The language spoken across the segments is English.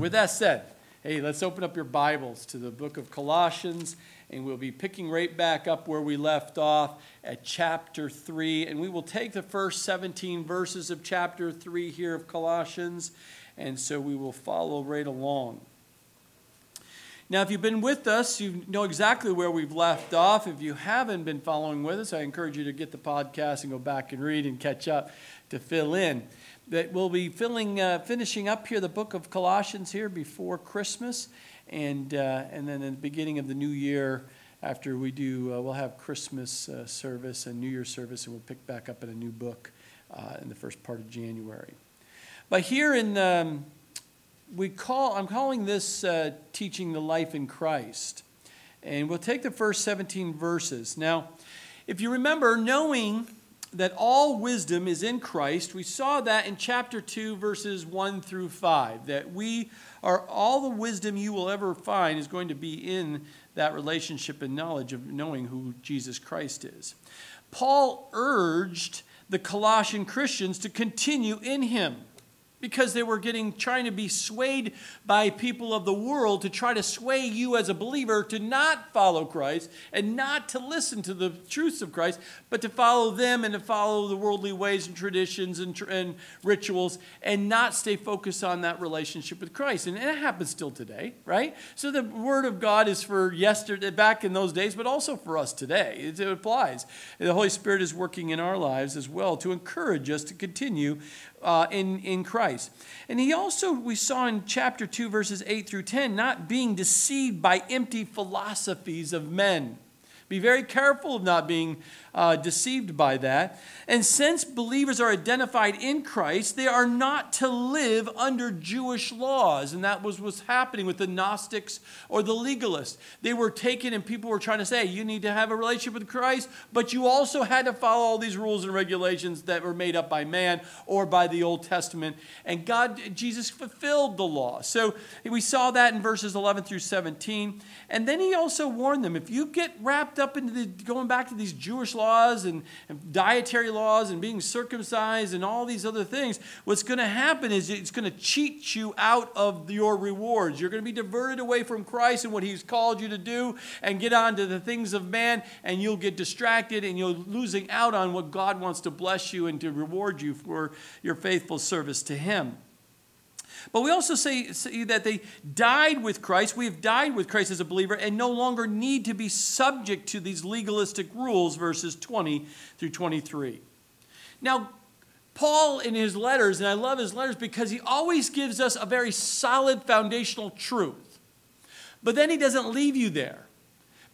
With that said, hey, let's open up your Bibles to the book of Colossians, and we'll be picking right back up where we left off at chapter 3. And we will take the first 17 verses of chapter 3 here of Colossians, and so we will follow right along. Now, if you've been with us, you know exactly where we've left off. If you haven't been following with us, I encourage you to get the podcast and go back and read and catch up to fill in. That we'll be filling, uh, finishing up here the book of Colossians here before Christmas, and uh, and then in the beginning of the new year, after we do, uh, we'll have Christmas uh, service and New Year service, and we'll pick back up in a new book uh, in the first part of January. But here in um, we call, I'm calling this uh, teaching the life in Christ. And we'll take the first 17 verses. Now, if you remember, knowing that all wisdom is in Christ, we saw that in chapter 2, verses 1 through 5, that we are all the wisdom you will ever find is going to be in that relationship and knowledge of knowing who Jesus Christ is. Paul urged the Colossian Christians to continue in him because they were getting trying to be swayed by people of the world to try to sway you as a believer to not follow Christ and not to listen to the truths of Christ, but to follow them and to follow the worldly ways and traditions and, and rituals and not stay focused on that relationship with Christ. And it happens still today, right? So the word of God is for yesterday, back in those days, but also for us today. It, it applies. The Holy Spirit is working in our lives as well to encourage us to continue uh, in, in Christ. And he also, we saw in chapter 2, verses 8 through 10, not being deceived by empty philosophies of men. Be very careful of not being uh, deceived by that. And since believers are identified in Christ, they are not to live under Jewish laws. And that was what's happening with the Gnostics or the legalists. They were taken, and people were trying to say, you need to have a relationship with Christ, but you also had to follow all these rules and regulations that were made up by man or by the Old Testament. And God, Jesus fulfilled the law. So we saw that in verses 11 through 17. And then he also warned them if you get wrapped up into the, going back to these Jewish laws, laws and, and dietary laws and being circumcised and all these other things, what's going to happen is it's going to cheat you out of your rewards. You're going to be diverted away from Christ and what He's called you to do and get on to the things of man, and you'll get distracted and you're losing out on what God wants to bless you and to reward you for your faithful service to Him. But we also say, that they died with Christ. We have died with Christ as a believer and no longer need to be subject to these legalistic rules, verses 20 through 23. Now, Paul, in his letters, and I love his letters because he always gives us a very solid foundational truth. But then he doesn't leave you there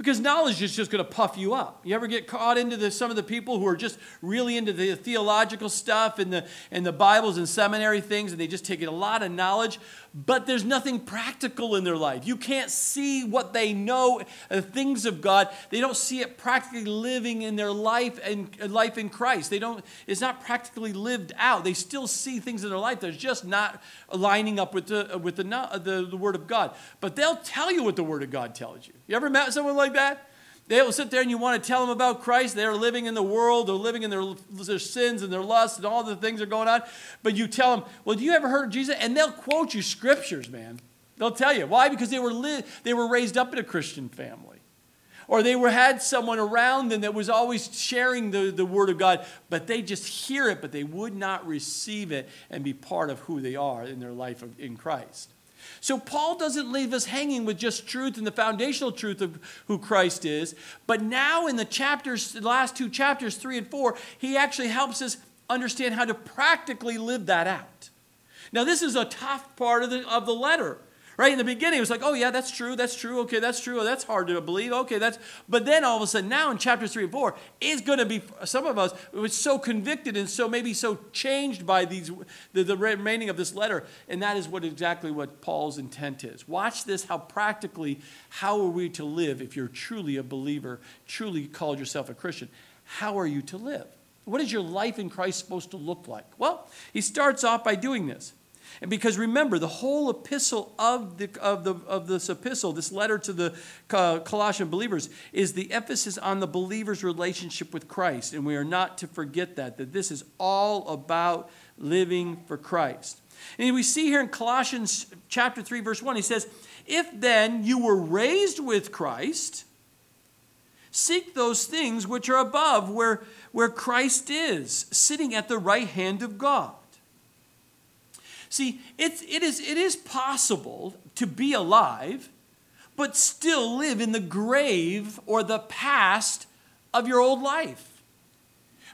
because knowledge is just going to puff you up. You ever get caught into the, some of the people who are just really into the theological stuff and the, and the Bibles and seminary things, and they just take a lot of knowledge, but there's nothing practical in their life. You can't see what they know, the uh, things of God. They don't see it practically living in their life and uh, life in Christ. They don't. It's not practically lived out. They still see things in their life that's just not lining up with the uh, with the, the the Word of God. But they'll tell you what the Word of God tells you. You ever met someone like that? They will sit there and you want to tell them about Christ. They're living in the world, they're living in their, their sins and their lusts and all the things are going on. But you tell them, Well, do you ever heard of Jesus? And they'll quote you scriptures, man. They'll tell you. Why? Because they were, li- they were raised up in a Christian family. Or they were, had someone around them that was always sharing the, the Word of God, but they just hear it, but they would not receive it and be part of who they are in their life of, in Christ. So Paul doesn't leave us hanging with just truth and the foundational truth of who Christ is, but now in the chapters, the last two chapters, three and four, he actually helps us understand how to practically live that out. Now, this is a tough part of the, of the letter Right in the beginning, it was like, oh, yeah, that's true, that's true, okay, that's true, oh, that's hard to believe, okay, that's. But then all of a sudden, now in chapters three and four, is going to be, some of us, it was so convicted and so maybe so changed by these, the, the remaining of this letter. And that is what exactly what Paul's intent is. Watch this, how practically, how are we to live if you're truly a believer, truly called yourself a Christian? How are you to live? What is your life in Christ supposed to look like? Well, he starts off by doing this. And because remember, the whole epistle of, the, of, the, of this epistle, this letter to the uh, Colossian believers, is the emphasis on the believer's relationship with Christ. And we are not to forget that, that this is all about living for Christ. And we see here in Colossians chapter 3, verse 1, he says, If then you were raised with Christ, seek those things which are above, where, where Christ is, sitting at the right hand of God. See, it's, it, is, it is possible to be alive, but still live in the grave or the past of your old life.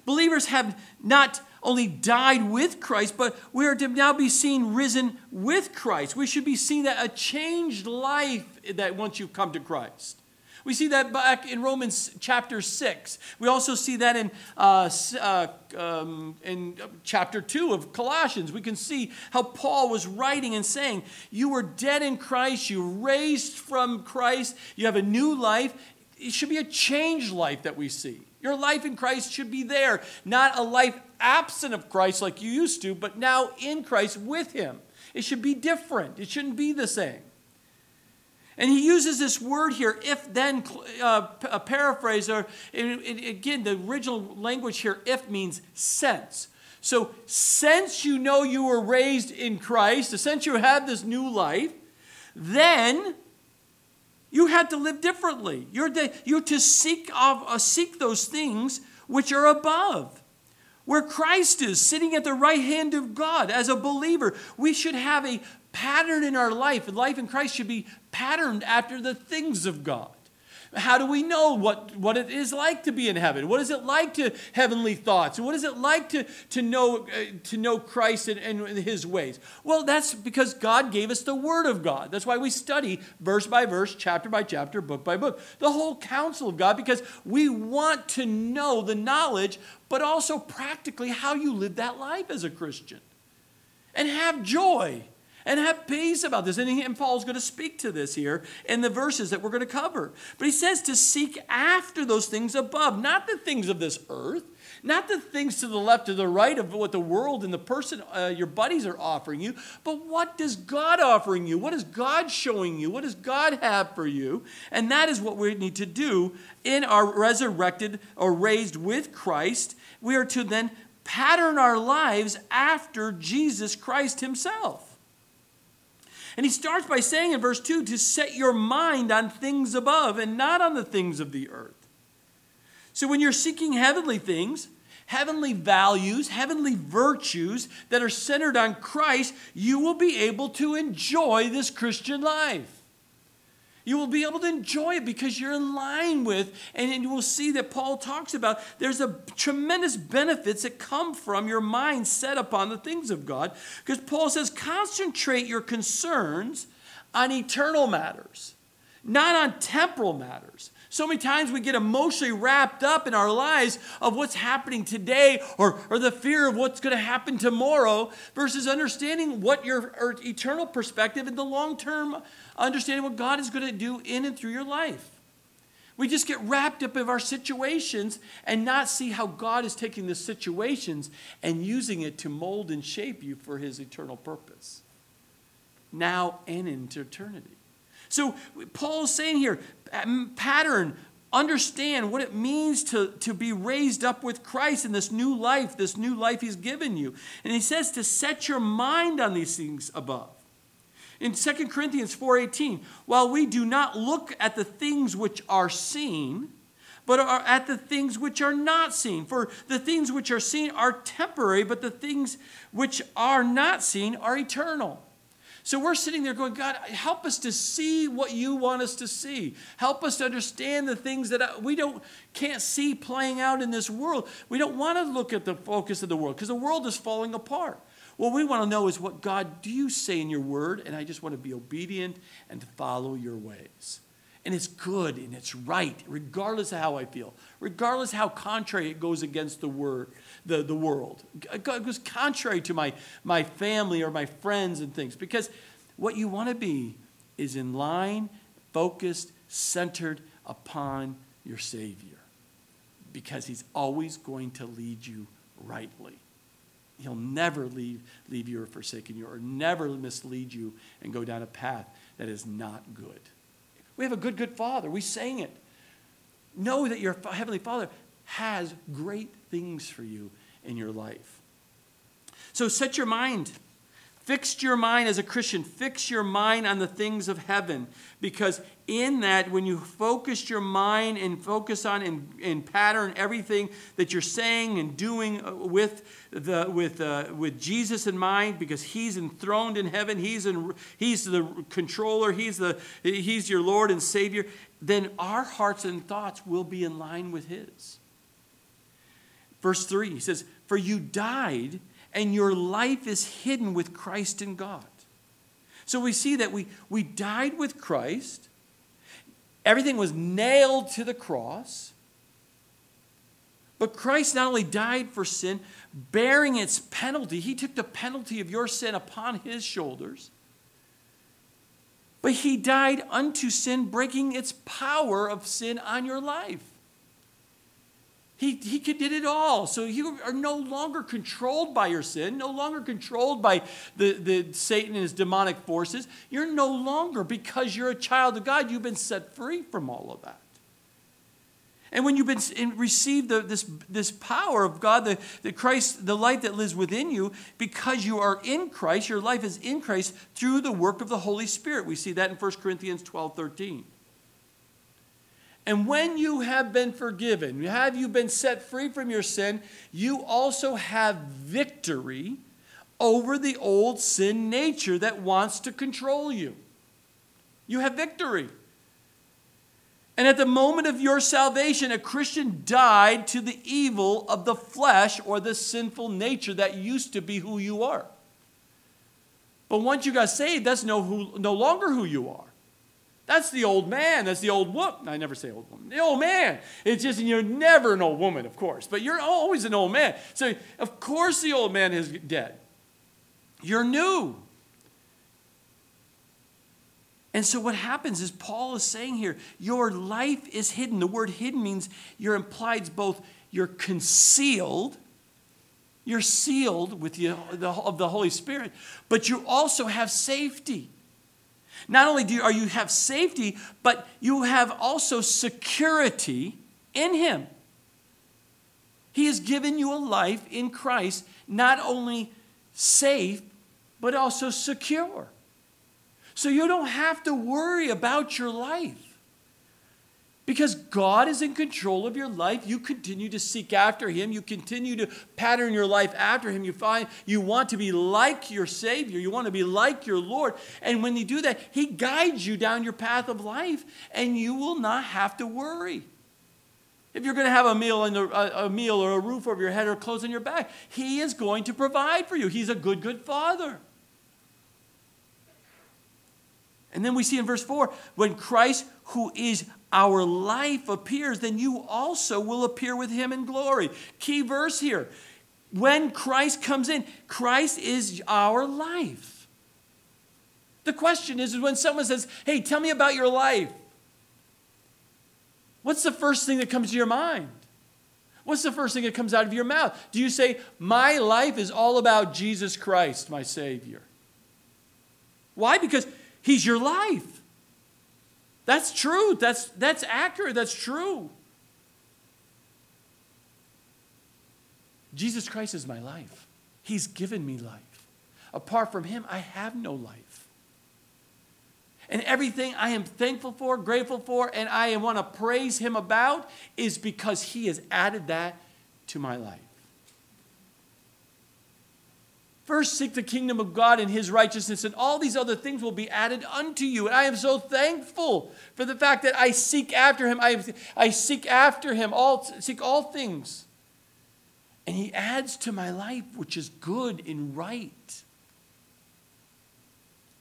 Believers have not only died with Christ, but we are to now be seen risen with Christ. We should be seen that a changed life that once you've come to Christ. We see that back in Romans chapter 6. We also see that in, uh, uh, um, in chapter 2 of Colossians. We can see how Paul was writing and saying, You were dead in Christ, you raised from Christ, you have a new life. It should be a changed life that we see. Your life in Christ should be there, not a life absent of Christ like you used to, but now in Christ with Him. It should be different, it shouldn't be the same. And he uses this word here, if then, uh, a paraphrase, or again, the original language here, if means since. So, since you know you were raised in Christ, since you have this new life, then you had to live differently. You're, to, you're to seek, of, uh, seek those things which are above where Christ is, sitting at the right hand of God. As a believer, we should have a pattern in our life, life in Christ should be patterned after the things of God. How do we know what, what it is like to be in heaven? What is it like to heavenly thoughts? What is it like to, to, know, uh, to know Christ and, and his ways? Well, that's because God gave us the Word of God. That's why we study verse by verse, chapter by chapter, book by book, the whole counsel of God, because we want to know the knowledge, but also practically how you live that life as a Christian and have joy and have peace about this. And, he, and Paul's going to speak to this here in the verses that we're going to cover. But he says to seek after those things above, not the things of this earth, not the things to the left or the right of what the world and the person, uh, your buddies are offering you, but what does God offering you? What is God showing you? What does God have for you? And that is what we need to do in our resurrected or raised with Christ. We are to then pattern our lives after Jesus Christ himself. And he starts by saying in verse 2 to set your mind on things above and not on the things of the earth. So when you're seeking heavenly things, heavenly values, heavenly virtues that are centered on Christ, you will be able to enjoy this Christian life. You will be able to enjoy it because you're in line with, and you will see that Paul talks about there's a tremendous benefits that come from your mind set upon the things of God. Because Paul says, concentrate your concerns on eternal matters, not on temporal matters. So many times we get emotionally wrapped up in our lives of what's happening today or, or the fear of what's going to happen tomorrow versus understanding what your eternal perspective and the long term understanding what God is going to do in and through your life. We just get wrapped up in our situations and not see how God is taking the situations and using it to mold and shape you for his eternal purpose, now and into eternity. So Paul's saying here, um, pattern, understand what it means to, to be raised up with Christ in this new life, this new life he's given you. And he says to set your mind on these things above. In 2 Corinthians 4:18, while we do not look at the things which are seen, but are at the things which are not seen. For the things which are seen are temporary, but the things which are not seen are eternal. So we're sitting there going, God, help us to see what you want us to see. Help us to understand the things that we don't can't see playing out in this world. We don't want to look at the focus of the world because the world is falling apart. What we want to know is what God do you say in your word, and I just want to be obedient and follow your ways. And it's good and it's right, regardless of how I feel, regardless how contrary it goes against the word, the, the world. It goes contrary to my, my family or my friends and things. Because what you want to be is in line, focused, centered upon your Savior. Because He's always going to lead you rightly. He'll never leave, leave you or forsaken you, or never mislead you and go down a path that is not good. We have a good, good Father. We sang it. Know that your Heavenly Father has great things for you in your life. So set your mind Fix your mind as a Christian, fix your mind on the things of heaven. Because in that, when you focus your mind and focus on and, and pattern everything that you're saying and doing uh, with, the, with, uh, with Jesus in mind, because He's enthroned in heaven, He's, in, he's the controller, he's, the, he's your Lord and Savior, then our hearts and thoughts will be in line with His. Verse 3, he says, For you died and your life is hidden with Christ in God. So we see that we, we died with Christ. Everything was nailed to the cross. But Christ not only died for sin, bearing its penalty, he took the penalty of your sin upon his shoulders. But he died unto sin, breaking its power of sin on your life. He, he did it all. So you are no longer controlled by your sin, no longer controlled by the, the Satan and his demonic forces. You're no longer, because you're a child of God, you've been set free from all of that. And when you've been received the, this, this power of God, the, the Christ, the life that lives within you, because you are in Christ, your life is in Christ through the work of the Holy Spirit. We see that in 1 Corinthians 12, 13. And when you have been forgiven, have you been set free from your sin, you also have victory over the old sin nature that wants to control you. You have victory. And at the moment of your salvation, a Christian died to the evil of the flesh or the sinful nature that used to be who you are. But once you got saved, that's no, who, no longer who you are. That's the old man. That's the old woman. I never say old woman. The old man. It's just you're never an old woman, of course, but you're always an old man. So of course the old man is dead. You're new. And so what happens is Paul is saying here, your life is hidden. The word hidden means you're implies both you're concealed, you're sealed with the, the, of the Holy Spirit, but you also have safety. Not only do you, are you have safety, but you have also security in Him. He has given you a life in Christ, not only safe, but also secure. So you don't have to worry about your life. Because God is in control of your life. You continue to seek after Him. You continue to pattern your life after Him. You find you want to be like your Savior. You want to be like your Lord. And when you do that, He guides you down your path of life, and you will not have to worry. If you're going to have a meal, and a, a meal or a roof over your head or clothes on your back, He is going to provide for you. He's a good, good Father. And then we see in verse 4 when Christ, who is our life appears, then you also will appear with him in glory. Key verse here. When Christ comes in, Christ is our life. The question is, is when someone says, Hey, tell me about your life, what's the first thing that comes to your mind? What's the first thing that comes out of your mouth? Do you say, My life is all about Jesus Christ, my Savior? Why? Because He's your life. That's true. That's, that's accurate. That's true. Jesus Christ is my life. He's given me life. Apart from Him, I have no life. And everything I am thankful for, grateful for, and I want to praise Him about is because He has added that to my life. First, seek the kingdom of God and his righteousness, and all these other things will be added unto you. And I am so thankful for the fact that I seek after him. I, I seek after him, all, seek all things. And he adds to my life, which is good and right.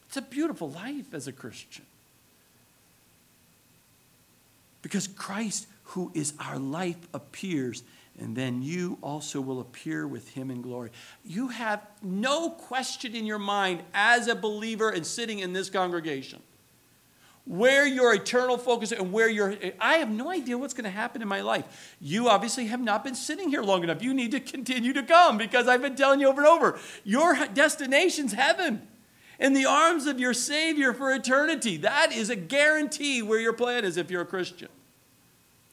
It's a beautiful life as a Christian. Because Christ, who is our life, appears and then you also will appear with him in glory. You have no question in your mind as a believer and sitting in this congregation where your eternal focus and where your I have no idea what's going to happen in my life. You obviously have not been sitting here long enough. You need to continue to come because I've been telling you over and over. Your destination's heaven. In the arms of your Savior for eternity. That is a guarantee where your plan is if you're a Christian.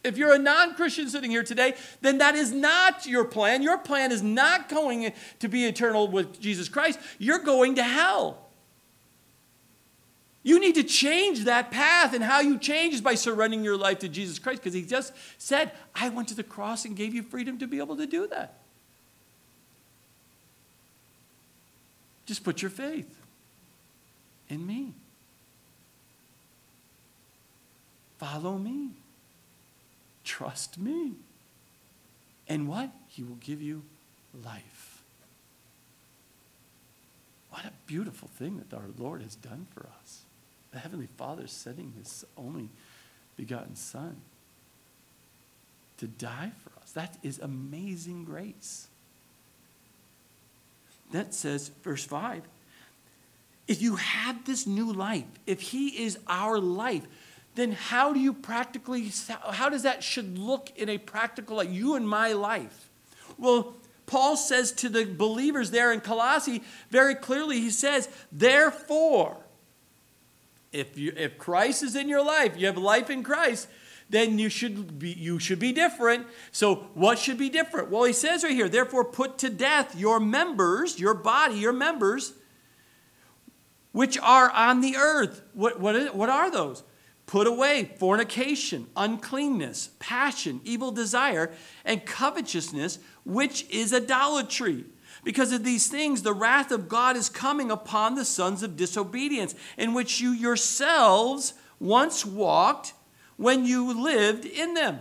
If you're a non Christian sitting here today, then that is not your plan. Your plan is not going to be eternal with Jesus Christ. You're going to hell. You need to change that path, and how you change is by surrendering your life to Jesus Christ because He just said, I went to the cross and gave you freedom to be able to do that. Just put your faith in me. Follow me. Trust me. And what? He will give you life. What a beautiful thing that our Lord has done for us. The Heavenly Father sending His only begotten Son to die for us. That is amazing grace. That says, verse 5 if you have this new life, if He is our life, then how do you practically, how does that should look in a practical, like you and my life? Well, Paul says to the believers there in Colossae very clearly, he says, therefore, if, you, if Christ is in your life, you have life in Christ, then you should be you should be different. So what should be different? Well, he says right here, therefore put to death your members, your body, your members, which are on the earth. What, what, what are those? Put away fornication, uncleanness, passion, evil desire, and covetousness, which is idolatry. Because of these things, the wrath of God is coming upon the sons of disobedience, in which you yourselves once walked when you lived in them.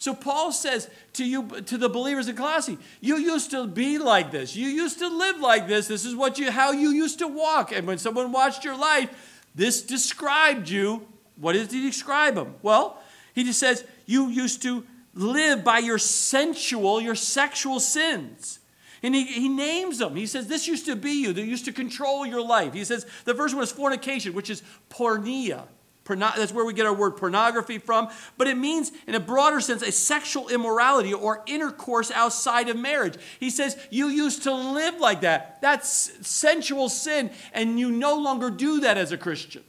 So Paul says to you to the believers in Colossae, you used to be like this. You used to live like this. This is what you how you used to walk. And when someone watched your life, this described you what does he describe them? Well, he just says, You used to live by your sensual, your sexual sins. And he, he names them. He says, This used to be you, that used to control your life. He says, The first one is fornication, which is porneia. Porno- that's where we get our word pornography from. But it means, in a broader sense, a sexual immorality or intercourse outside of marriage. He says, You used to live like that. That's sensual sin, and you no longer do that as a Christian.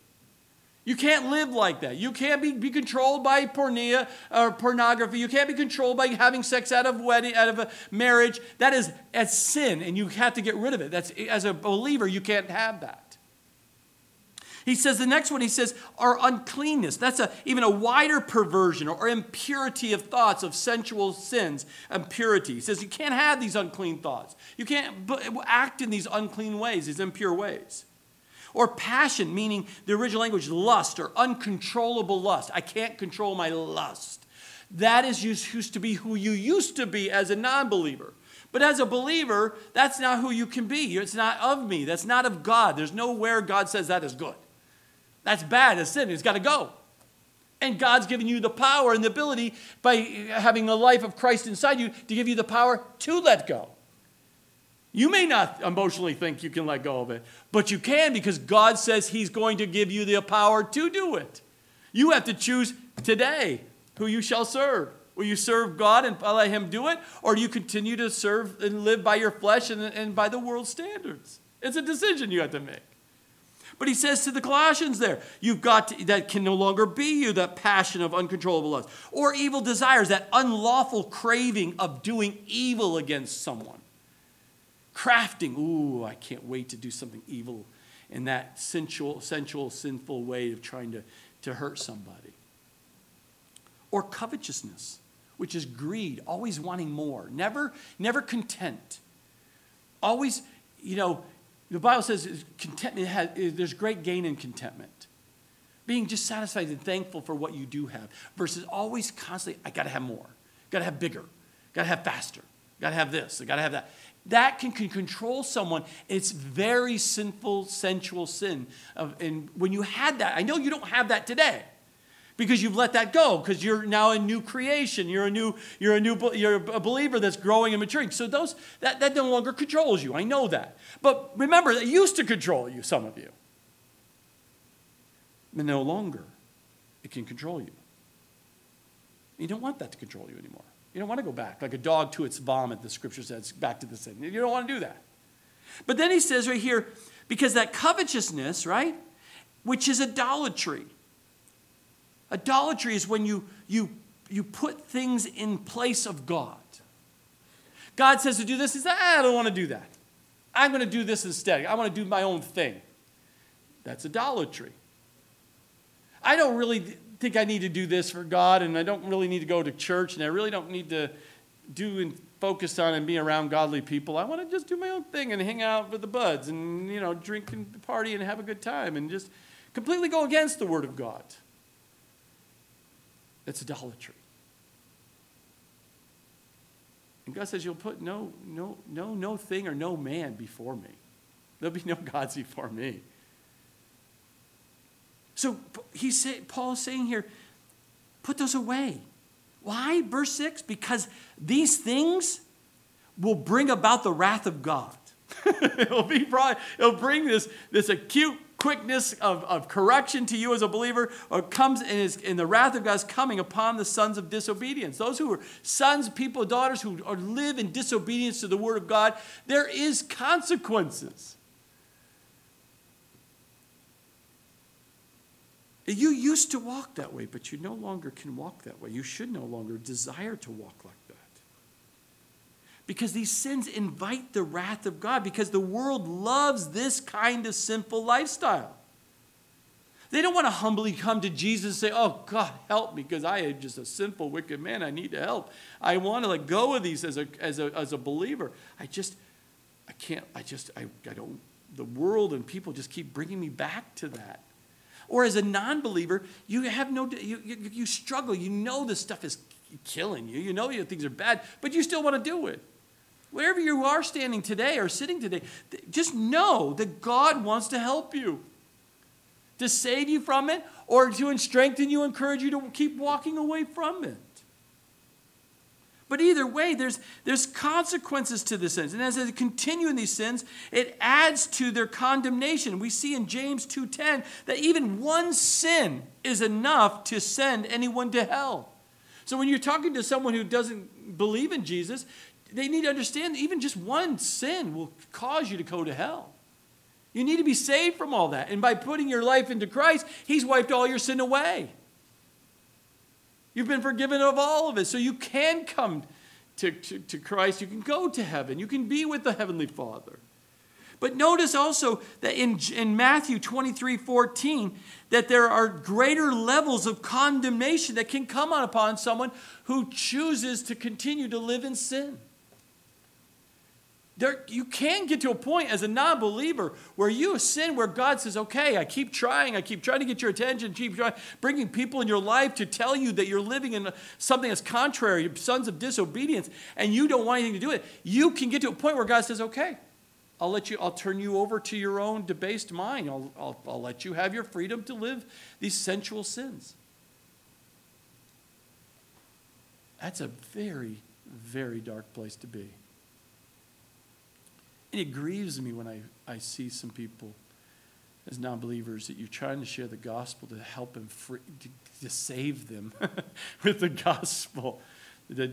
You can't live like that. You can't be, be controlled by porneia or pornography. You can't be controlled by having sex out of wedding, out of a marriage. That is as sin, and you have to get rid of it. That's as a believer, you can't have that. He says the next one, he says, our uncleanness. That's a, even a wider perversion or impurity of thoughts of sensual sins, impurity. He says you can't have these unclean thoughts. You can't act in these unclean ways, these impure ways. Or passion, meaning the original language, lust or uncontrollable lust. I can't control my lust. That is used to be who you used to be as a non believer. But as a believer, that's not who you can be. It's not of me. That's not of God. There's nowhere God says that is good. That's bad. It's sin. It's got to go. And God's given you the power and the ability by having a life of Christ inside you to give you the power to let go. You may not emotionally think you can let go of it, but you can because God says He's going to give you the power to do it. You have to choose today who you shall serve. Will you serve God and let Him do it, or do you continue to serve and live by your flesh and, and by the world's standards? It's a decision you have to make. But he says to the Colossians there, you've got to, that can no longer be you, that passion of uncontrollable lust, or evil desires, that unlawful craving of doing evil against someone. Crafting, ooh, I can't wait to do something evil in that sensual, sensual, sinful way of trying to, to hurt somebody. Or covetousness, which is greed, always wanting more, never, never content. Always, you know, the Bible says contentment has, there's great gain in contentment. Being just satisfied and thankful for what you do have versus always constantly, I gotta have more, gotta have bigger, gotta have faster, gotta have this, I gotta have that that can, can control someone. It's very sinful, sensual sin. Of, and when you had that, I know you don't have that today because you've let that go because you're now a new creation. You're a new, you're a new, you're a believer that's growing and maturing. So those that, that no longer controls you. I know that. But remember, it used to control you, some of you. But no longer it can control you. You don't want that to control you anymore. You don't want to go back like a dog to its vomit, the scripture says, back to the sin. You don't want to do that. But then he says right here, because that covetousness, right, which is idolatry. Idolatry is when you, you you put things in place of God. God says to do this, he says, ah, I don't want to do that. I'm going to do this instead. I want to do my own thing. That's idolatry. I don't really think I need to do this for God, and I don't really need to go to church, and I really don't need to do and focus on and be around godly people. I want to just do my own thing and hang out with the buds and, you know, drink and party and have a good time and just completely go against the Word of God. It's idolatry. And God says, You'll put no, no, no, no thing or no man before me. There'll be no gods before me. So he say, Paul is saying here, put those away. Why? Verse 6 because these things will bring about the wrath of God. it'll, be brought, it'll bring this, this acute quickness of, of correction to you as a believer, or comes in, his, in the wrath of God is coming upon the sons of disobedience. Those who are sons, people, daughters who are, live in disobedience to the word of God, there is consequences. You used to walk that way, but you no longer can walk that way. You should no longer desire to walk like that. Because these sins invite the wrath of God, because the world loves this kind of sinful lifestyle. They don't want to humbly come to Jesus and say, Oh, God, help me, because I am just a sinful, wicked man. I need to help. I want to let go of these as a, as a, as a believer. I just, I can't, I just, I, I don't, the world and people just keep bringing me back to that. Or as a non believer, you have no, you, you, you, struggle. You know this stuff is killing you. You know you, things are bad, but you still want to do it. Wherever you are standing today or sitting today, just know that God wants to help you, to save you from it, or to strengthen you, encourage you to keep walking away from it. But either way, there's, there's consequences to the sins. And as they continue in these sins, it adds to their condemnation. We see in James 2.10 that even one sin is enough to send anyone to hell. So when you're talking to someone who doesn't believe in Jesus, they need to understand that even just one sin will cause you to go to hell. You need to be saved from all that. And by putting your life into Christ, He's wiped all your sin away. You've been forgiven of all of it. So you can come to, to, to, Christ. You can go to heaven. You can be with the Heavenly Father. But notice also that in, in Matthew 23 14, that there are greater levels of condemnation that can come upon someone who chooses to continue to live in sin. There, you can get to a point as a non believer where you sin, where God says, okay, I keep trying, I keep trying to get your attention, keep trying, bringing people in your life to tell you that you're living in something that's contrary, sons of disobedience, and you don't want anything to do with it. You can get to a point where God says, okay, I'll let you, I'll turn you over to your own debased mind. I'll, I'll, I'll let you have your freedom to live these sensual sins. That's a very, very dark place to be. And it grieves me when I, I see some people as non believers that you're trying to share the gospel to help them, free, to, to save them with the gospel, that,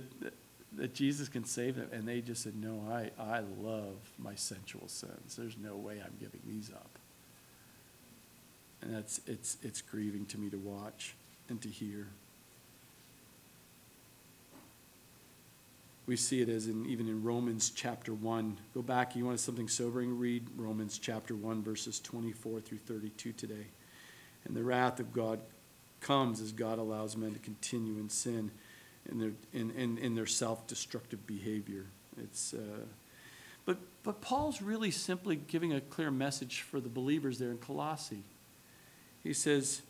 that Jesus can save them. And they just said, No, I, I love my sensual sins. There's no way I'm giving these up. And that's, it's, it's grieving to me to watch and to hear. We see it as in even in Romans chapter 1. Go back, you want something sobering? Read Romans chapter 1, verses 24 through 32 today. And the wrath of God comes as God allows men to continue in sin in their, in, in, in their self destructive behavior. It's, uh, but, but Paul's really simply giving a clear message for the believers there in Colossae. He says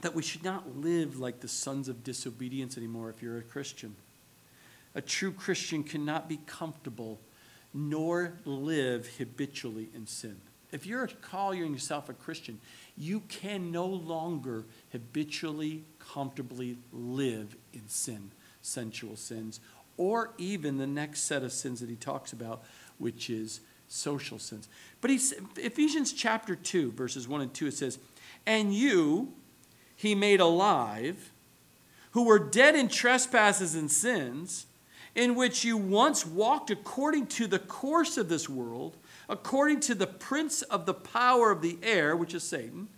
that we should not live like the sons of disobedience anymore if you're a Christian. A true Christian cannot be comfortable nor live habitually in sin. If you're calling yourself a Christian, you can no longer habitually, comfortably live in sin, sensual sins, or even the next set of sins that he talks about, which is social sins. But he's, Ephesians chapter 2, verses 1 and 2, it says, And you he made alive, who were dead in trespasses and sins in which you once walked according to the course of this world, according to the prince of the power of the air, which is Satan,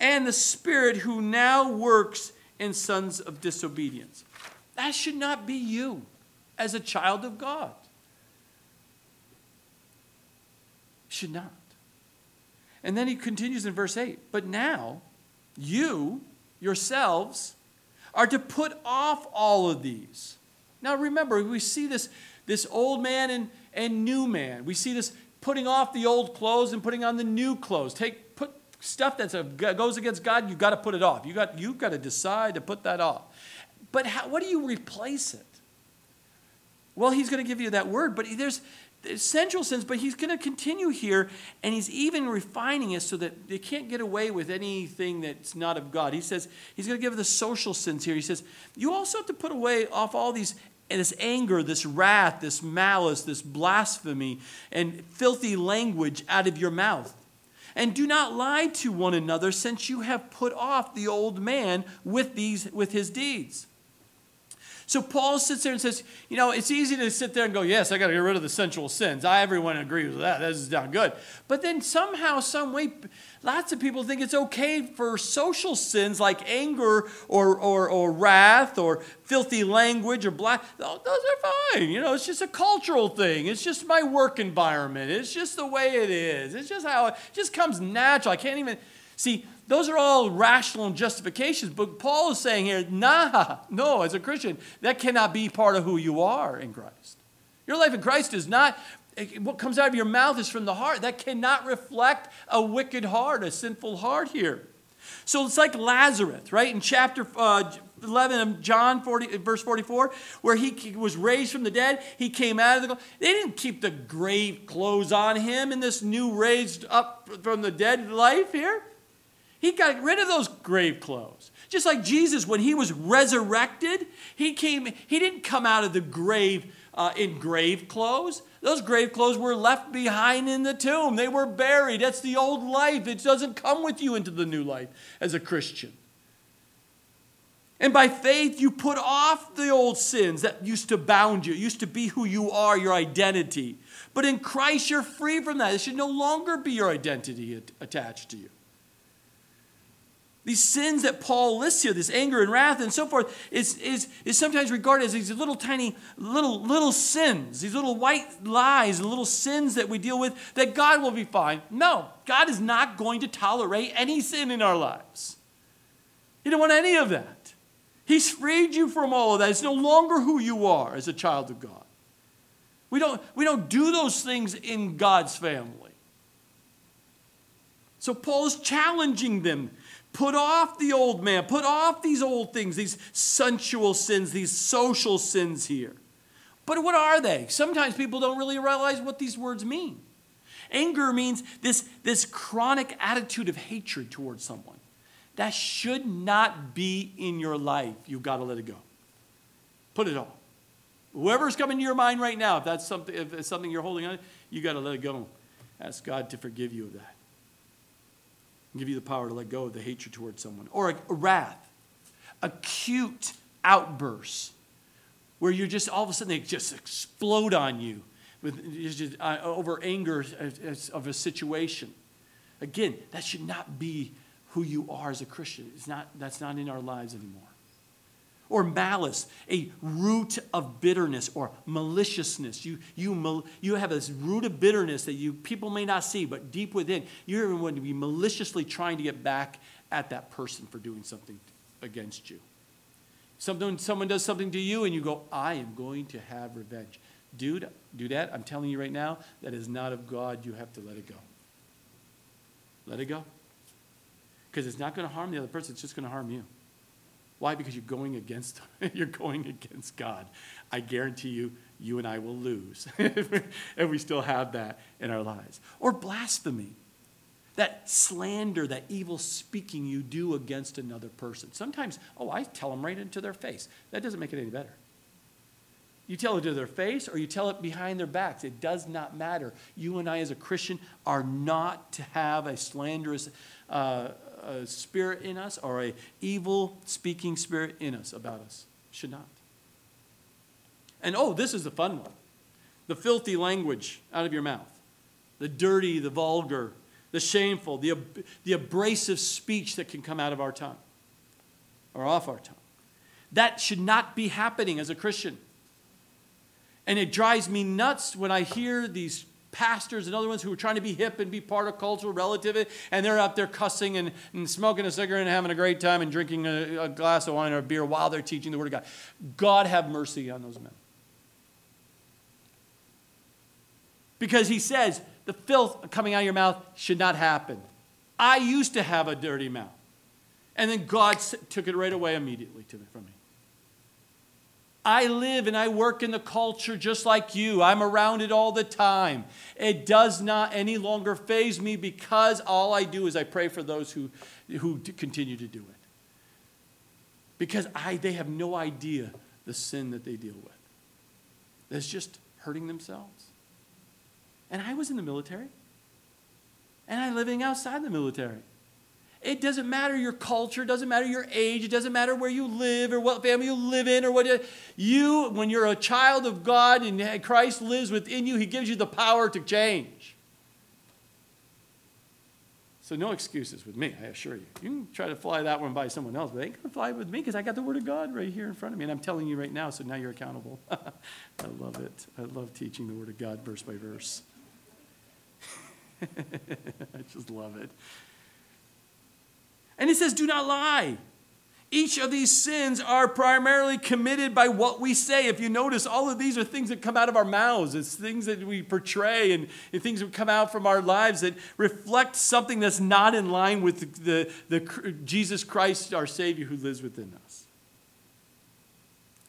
and the spirit who now works in sons of disobedience. That should not be you as a child of God. Should not. And then he continues in verse 8 But now, you yourselves are to put off all of these. Now remember, we see this, this old man and, and new man. We see this putting off the old clothes and putting on the new clothes. Take put stuff that goes against God, you've got to put it off. You got you've got to decide to put that off. But how, what do you replace it? Well, he's going to give you that word, but there's essential sins, but he's going to continue here, and he's even refining it so that they can't get away with anything that's not of God. He says he's going to give the social sins here. He says you also have to put away off all these this anger, this wrath, this malice, this blasphemy, and filthy language out of your mouth. And do not lie to one another, since you have put off the old man with these with his deeds. So Paul sits there and says, you know, it's easy to sit there and go, yes, I got to get rid of the sensual sins. I, everyone agrees with that. This is not good. But then somehow, some way, lots of people think it's okay for social sins like anger or, or, or wrath or filthy language or black. Those are fine. You know, it's just a cultural thing. It's just my work environment. It's just the way it is. It's just how it just comes natural. I can't even see. Those are all rational justifications, but Paul is saying here, nah, no, as a Christian, that cannot be part of who you are in Christ. Your life in Christ is not, what comes out of your mouth is from the heart. That cannot reflect a wicked heart, a sinful heart here. So it's like Lazarus, right? In chapter uh, 11 of John 40, verse 44, where he was raised from the dead, he came out of the They didn't keep the grave clothes on him in this new raised up from the dead life here. He got rid of those grave clothes. Just like Jesus, when he was resurrected, he came, he didn't come out of the grave uh, in grave clothes. Those grave clothes were left behind in the tomb. They were buried. That's the old life. It doesn't come with you into the new life as a Christian. And by faith, you put off the old sins that used to bound you, used to be who you are, your identity. But in Christ, you're free from that. It should no longer be your identity attached to you. These sins that Paul lists here, this anger and wrath and so forth, is, is, is sometimes regarded as these little tiny, little, little sins, these little white lies, little sins that we deal with, that God will be fine. No, God is not going to tolerate any sin in our lives. He don't want any of that. He's freed you from all of that. It's no longer who you are as a child of God. We don't, we don't do those things in God's family. So Paul is challenging them Put off the old man. Put off these old things, these sensual sins, these social sins here. But what are they? Sometimes people don't really realize what these words mean. Anger means this, this chronic attitude of hatred towards someone. That should not be in your life. You've got to let it go. Put it off. Whoever's coming to your mind right now, if that's something, if it's something you're holding on, you got to let it go. Ask God to forgive you of that give you the power to let go of the hatred towards someone. Or a, a wrath, acute outbursts where you're just all of a sudden they just explode on you with just, uh, over anger of a situation. Again, that should not be who you are as a Christian. It's not, that's not in our lives anymore or malice, a root of bitterness or maliciousness. You, you, you have this root of bitterness that you people may not see, but deep within, you're even going to be maliciously trying to get back at that person for doing something against you. Something, someone does something to you and you go, I am going to have revenge. Dude, do that. I'm telling you right now, that is not of God. You have to let it go. Let it go. Because it's not going to harm the other person, it's just going to harm you. Why? Because you're going against you're going against God. I guarantee you, you and I will lose if we still have that in our lives. Or blasphemy. That slander, that evil speaking you do against another person. Sometimes, oh, I tell them right into their face. That doesn't make it any better. You tell it to their face or you tell it behind their backs. It does not matter. You and I, as a Christian, are not to have a slanderous uh, a spirit in us or a evil speaking spirit in us about us. Should not. And oh, this is the fun one. The filthy language out of your mouth. The dirty, the vulgar, the shameful, the, the abrasive speech that can come out of our tongue. or off our tongue. That should not be happening as a Christian. And it drives me nuts when I hear these pastors and other ones who are trying to be hip and be part of cultural relativity, and they're out there cussing and, and smoking a cigarette and having a great time and drinking a, a glass of wine or a beer while they're teaching the Word of God. God have mercy on those men. Because he says the filth coming out of your mouth should not happen. I used to have a dirty mouth. And then God took it right away immediately from me. I live and I work in the culture just like you. I'm around it all the time. It does not any longer faze me because all I do is I pray for those who, who continue to do it. Because I, they have no idea the sin that they deal with. That's just hurting themselves. And I was in the military. And I'm living outside the military. It doesn't matter your culture, it doesn't matter your age, it doesn't matter where you live or what family you live in or what you, when you're a child of God and Christ lives within you, He gives you the power to change. So no excuses with me, I assure you. You can try to fly that one by someone else, but they ain't gonna fly with me because I got the Word of God right here in front of me, and I'm telling you right now, so now you're accountable. I love it. I love teaching the Word of God verse by verse. I just love it. And he says, Do not lie. Each of these sins are primarily committed by what we say. If you notice, all of these are things that come out of our mouths. It's things that we portray and, and things that come out from our lives that reflect something that's not in line with the, the, the Jesus Christ, our Savior, who lives within us.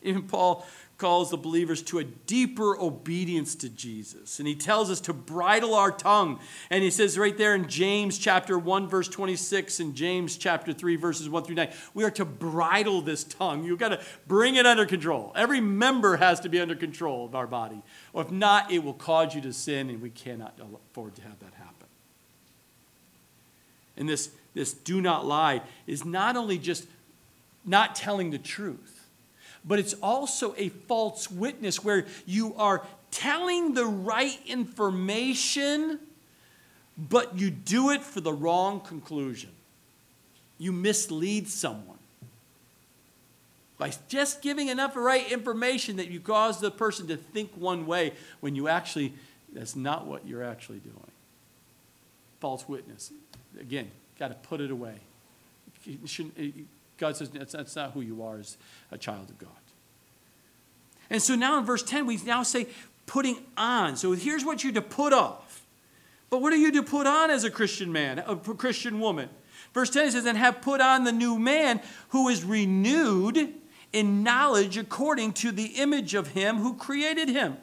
Even Paul calls the believers to a deeper obedience to Jesus. And he tells us to bridle our tongue. And he says right there in James chapter 1, verse 26, and James chapter 3, verses 1 through 9, we are to bridle this tongue. You've got to bring it under control. Every member has to be under control of our body. Or if not, it will cause you to sin, and we cannot afford to have that happen. And this, this do not lie is not only just not telling the truth but it's also a false witness where you are telling the right information, but you do it for the wrong conclusion. You mislead someone by just giving enough right information that you cause the person to think one way when you actually, that's not what you're actually doing. False witness. Again, got to put it away. God says that's, not who you are as a child of God. And so now in verse 10, we now say putting on. So here's what you're to put off. But what are you to put on as a Christian man, a Christian woman? Verse 10 says, And have put on the new man who is renewed in knowledge according to the image of him who created him.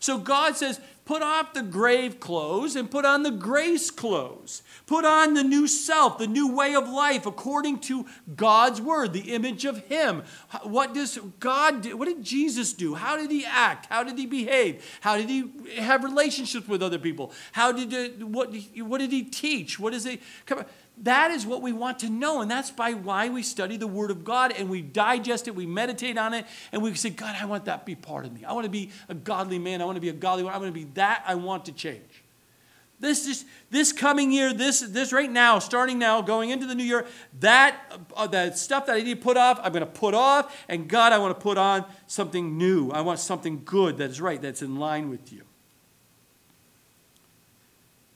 So God says, put off the grave clothes and put on the grace clothes. Put on the new self, the new way of life according to God's word, the image of him. What does God do? What did Jesus do? How did he act? How did he behave? How did he have relationships with other people? How did it, what, what did he teach? What is it? Come on. That is what we want to know. And that's by why we study the Word of God and we digest it, we meditate on it, and we say, God, I want that to be part of me. I want to be a godly man. I want to be a godly woman. I want to be that. I want to change. This is this coming year, this this right now, starting now, going into the new year, that uh, that stuff that I need to put off, I'm going to put off, and God, I want to put on something new. I want something good that is right, that's in line with you.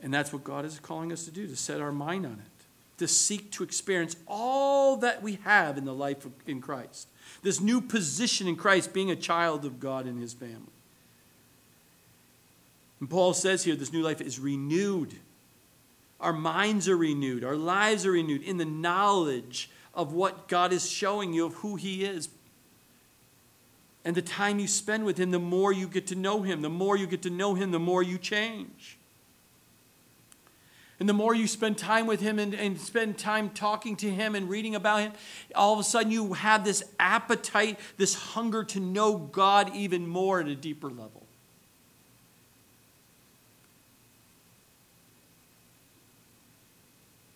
And that's what God is calling us to do, to set our mind on it to seek to experience all that we have in the life of, in Christ. This new position in Christ, being a child of God and his family. And Paul says here this new life is renewed. Our minds are renewed, our lives are renewed in the knowledge of what God is showing you of who he is. And the time you spend with him, the more you get to know him. The more you get to know him, the more you change. And the more you spend time with him and, and spend time talking to him and reading about him, all of a sudden you have this appetite, this hunger to know God even more at a deeper level.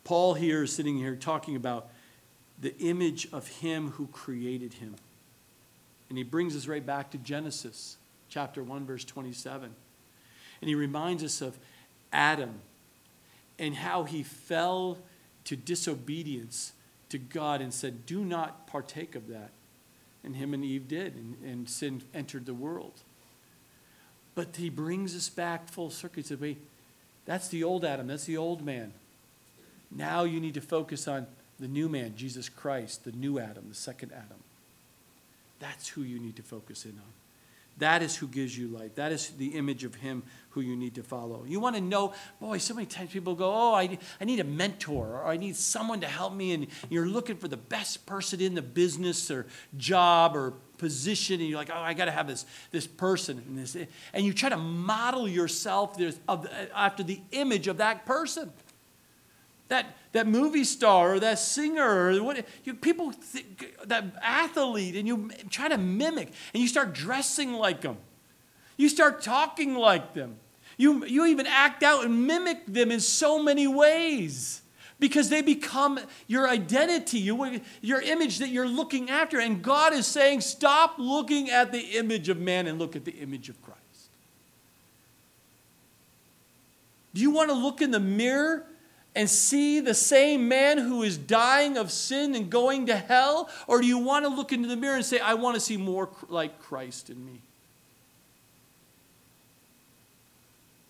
Paul here is sitting here talking about the image of him who created him. And he brings us right back to Genesis chapter 1, verse 27. And he reminds us of Adam and how he fell to disobedience to God and said, Do not partake of that. And him and Eve did, and, and sin entered the world. But he brings us back full circle. He said, Wait, that's the old Adam, that's the old man. Now you need to focus on the new man, Jesus Christ, the new Adam, the second Adam. That's who you need to focus in on. That is who gives you life. That is the image of Him who you need to follow. You want to know, boy, so many times people go, Oh, I, I need a mentor or I need someone to help me. And you're looking for the best person in the business or job or position. And you're like, Oh, I got to have this, this person. And, this, and you try to model yourself uh, after the image of that person that, that movie star or that singer or what you, people think, that athlete and you try to mimic and you start dressing like them you start talking like them you, you even act out and mimic them in so many ways because they become your identity you, your image that you're looking after and god is saying stop looking at the image of man and look at the image of christ do you want to look in the mirror and see the same man who is dying of sin and going to hell? Or do you want to look into the mirror and say, I want to see more like Christ in me?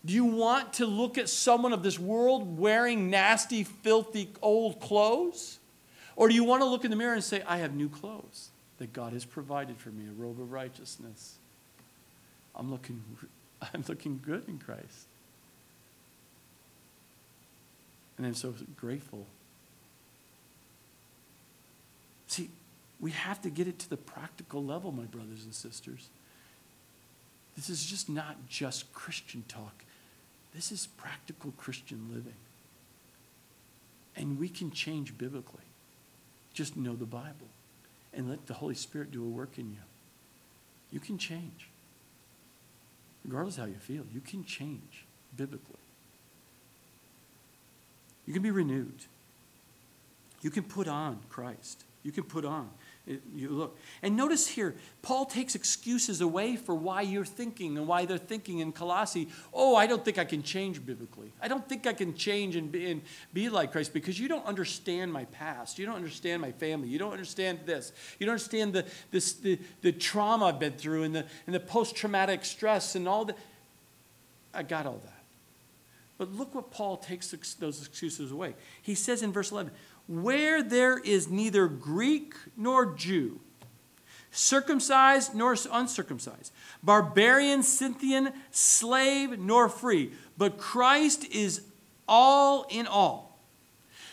Do you want to look at someone of this world wearing nasty, filthy, old clothes? Or do you want to look in the mirror and say, I have new clothes that God has provided for me, a robe of righteousness? I'm looking, I'm looking good in Christ. And I'm so grateful. See, we have to get it to the practical level, my brothers and sisters. This is just not just Christian talk, this is practical Christian living. And we can change biblically. Just know the Bible and let the Holy Spirit do a work in you. You can change. Regardless how you feel, you can change biblically. You can be renewed. You can put on Christ. You can put on. It, you look. And notice here, Paul takes excuses away for why you're thinking and why they're thinking in Colossae. Oh, I don't think I can change biblically. I don't think I can change and be, and be like Christ because you don't understand my past. You don't understand my family. You don't understand this. You don't understand the, this, the, the trauma I've been through and the, and the post traumatic stress and all that. I got all that. But look what Paul takes those excuses away. He says in verse 11, Where there is neither Greek nor Jew, circumcised nor uncircumcised, barbarian, Scythian, slave nor free, but Christ is all in all.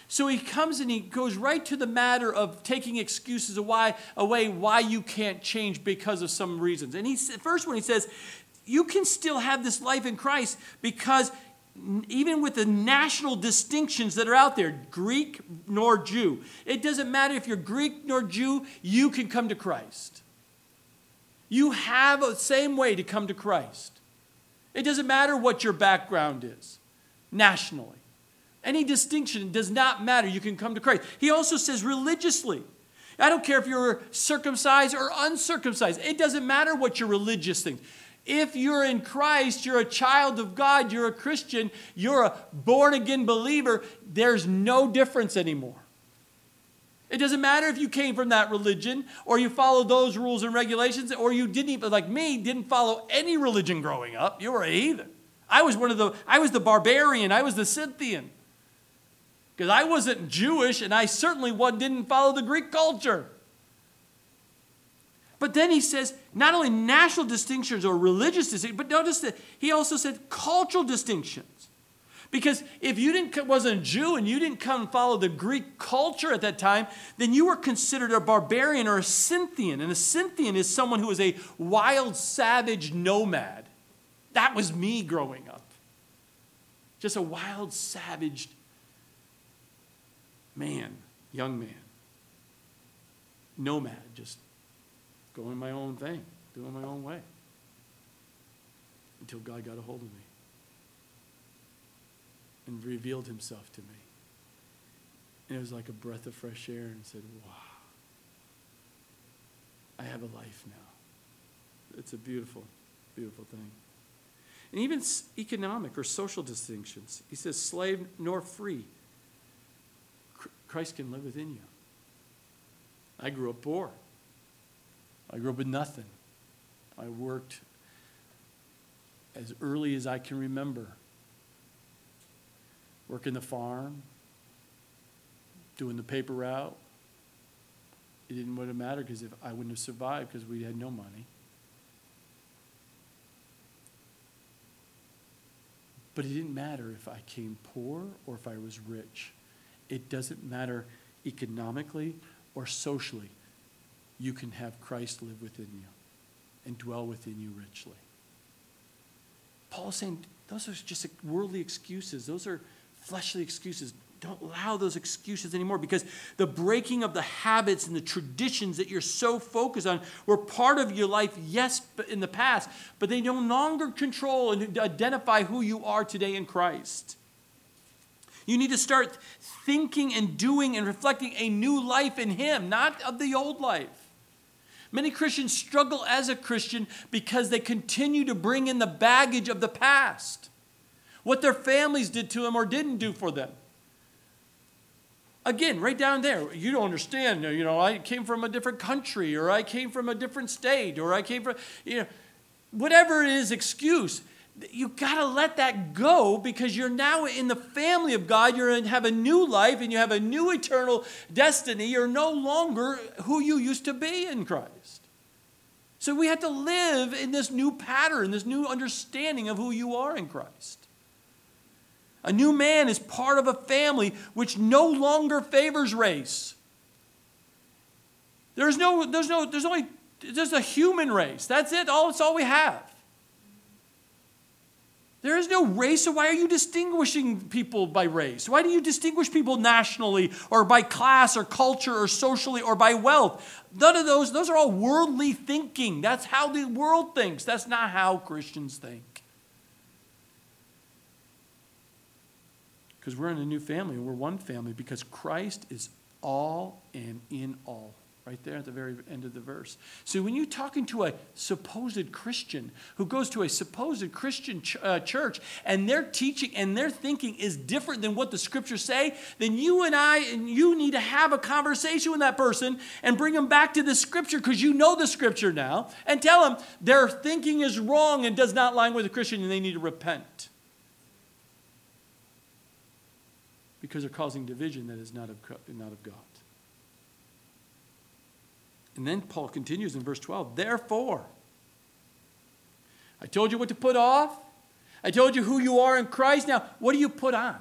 So he comes and he goes right to the matter of taking excuses away, away why you can't change because of some reasons. And he first one he says, you can still have this life in Christ because even with the national distinctions that are out there, Greek nor Jew, it doesn't matter if you're Greek nor Jew, you can come to Christ. You have the same way to come to Christ. It doesn't matter what your background is nationally. Any distinction does not matter. You can come to Christ. He also says religiously. I don't care if you're circumcised or uncircumcised. It doesn't matter what your religious thing. If you're in Christ, you're a child of God, you're a Christian, you're a born again believer, there's no difference anymore. It doesn't matter if you came from that religion or you followed those rules and regulations or you didn't even, like me, didn't follow any religion growing up. You were a heathen. I was one of the, I was the barbarian, I was the Scythian. Because I wasn't Jewish and I certainly didn't follow the Greek culture. But then he says not only national distinctions or religious distinctions, but notice that he also said cultural distinctions. Because if you didn't wasn't a Jew and you didn't come and follow the Greek culture at that time, then you were considered a barbarian or a Scythian. And a Scythian is someone who is a wild, savage nomad. That was me growing up. Just a wild, savage man, young man. Nomad, just going my own thing, doing my own way. Until God got a hold of me and revealed himself to me. And it was like a breath of fresh air and said, wow, I have a life now. It's a beautiful, beautiful thing. And even economic or social distinctions. He says, slave nor free. Christ can live within you. I grew up poor. I grew up with nothing. I worked as early as I can remember. Working the farm, doing the paper route. It didn't mattered because if I wouldn't have survived because we had no money. But it didn't matter if I came poor or if I was rich. It doesn't matter economically or socially. You can have Christ live within you and dwell within you richly. Paul's saying those are just worldly excuses. Those are fleshly excuses. Don't allow those excuses anymore because the breaking of the habits and the traditions that you're so focused on were part of your life, yes, in the past, but they no longer control and identify who you are today in Christ. You need to start thinking and doing and reflecting a new life in Him, not of the old life. Many Christians struggle as a Christian because they continue to bring in the baggage of the past, what their families did to them or didn't do for them. Again, right down there, you don't understand. You know, I came from a different country, or I came from a different state, or I came from, you know, whatever it is, excuse. You got to let that go because you're now in the family of God. You have a new life and you have a new eternal destiny. You're no longer who you used to be in Christ. So we have to live in this new pattern, this new understanding of who you are in Christ. A new man is part of a family which no longer favors race. There's no, there's no, there's only, there's a human race. That's it. All, it's all we have. There is no race, so why are you distinguishing people by race? Why do you distinguish people nationally or by class or culture or socially or by wealth? None of those, those are all worldly thinking. That's how the world thinks. That's not how Christians think. because we're in a new family we're one family because Christ is all and in all. Right there at the very end of the verse. So when you're talking to a supposed Christian who goes to a supposed Christian ch- uh, church and their teaching and their thinking is different than what the scriptures say, then you and I and you need to have a conversation with that person and bring them back to the scripture because you know the scripture now and tell them their thinking is wrong and does not line with the Christian and they need to repent. because they're causing division that is not of, not of God. And then Paul continues in verse 12 Therefore, I told you what to put off. I told you who you are in Christ. Now, what do you put on?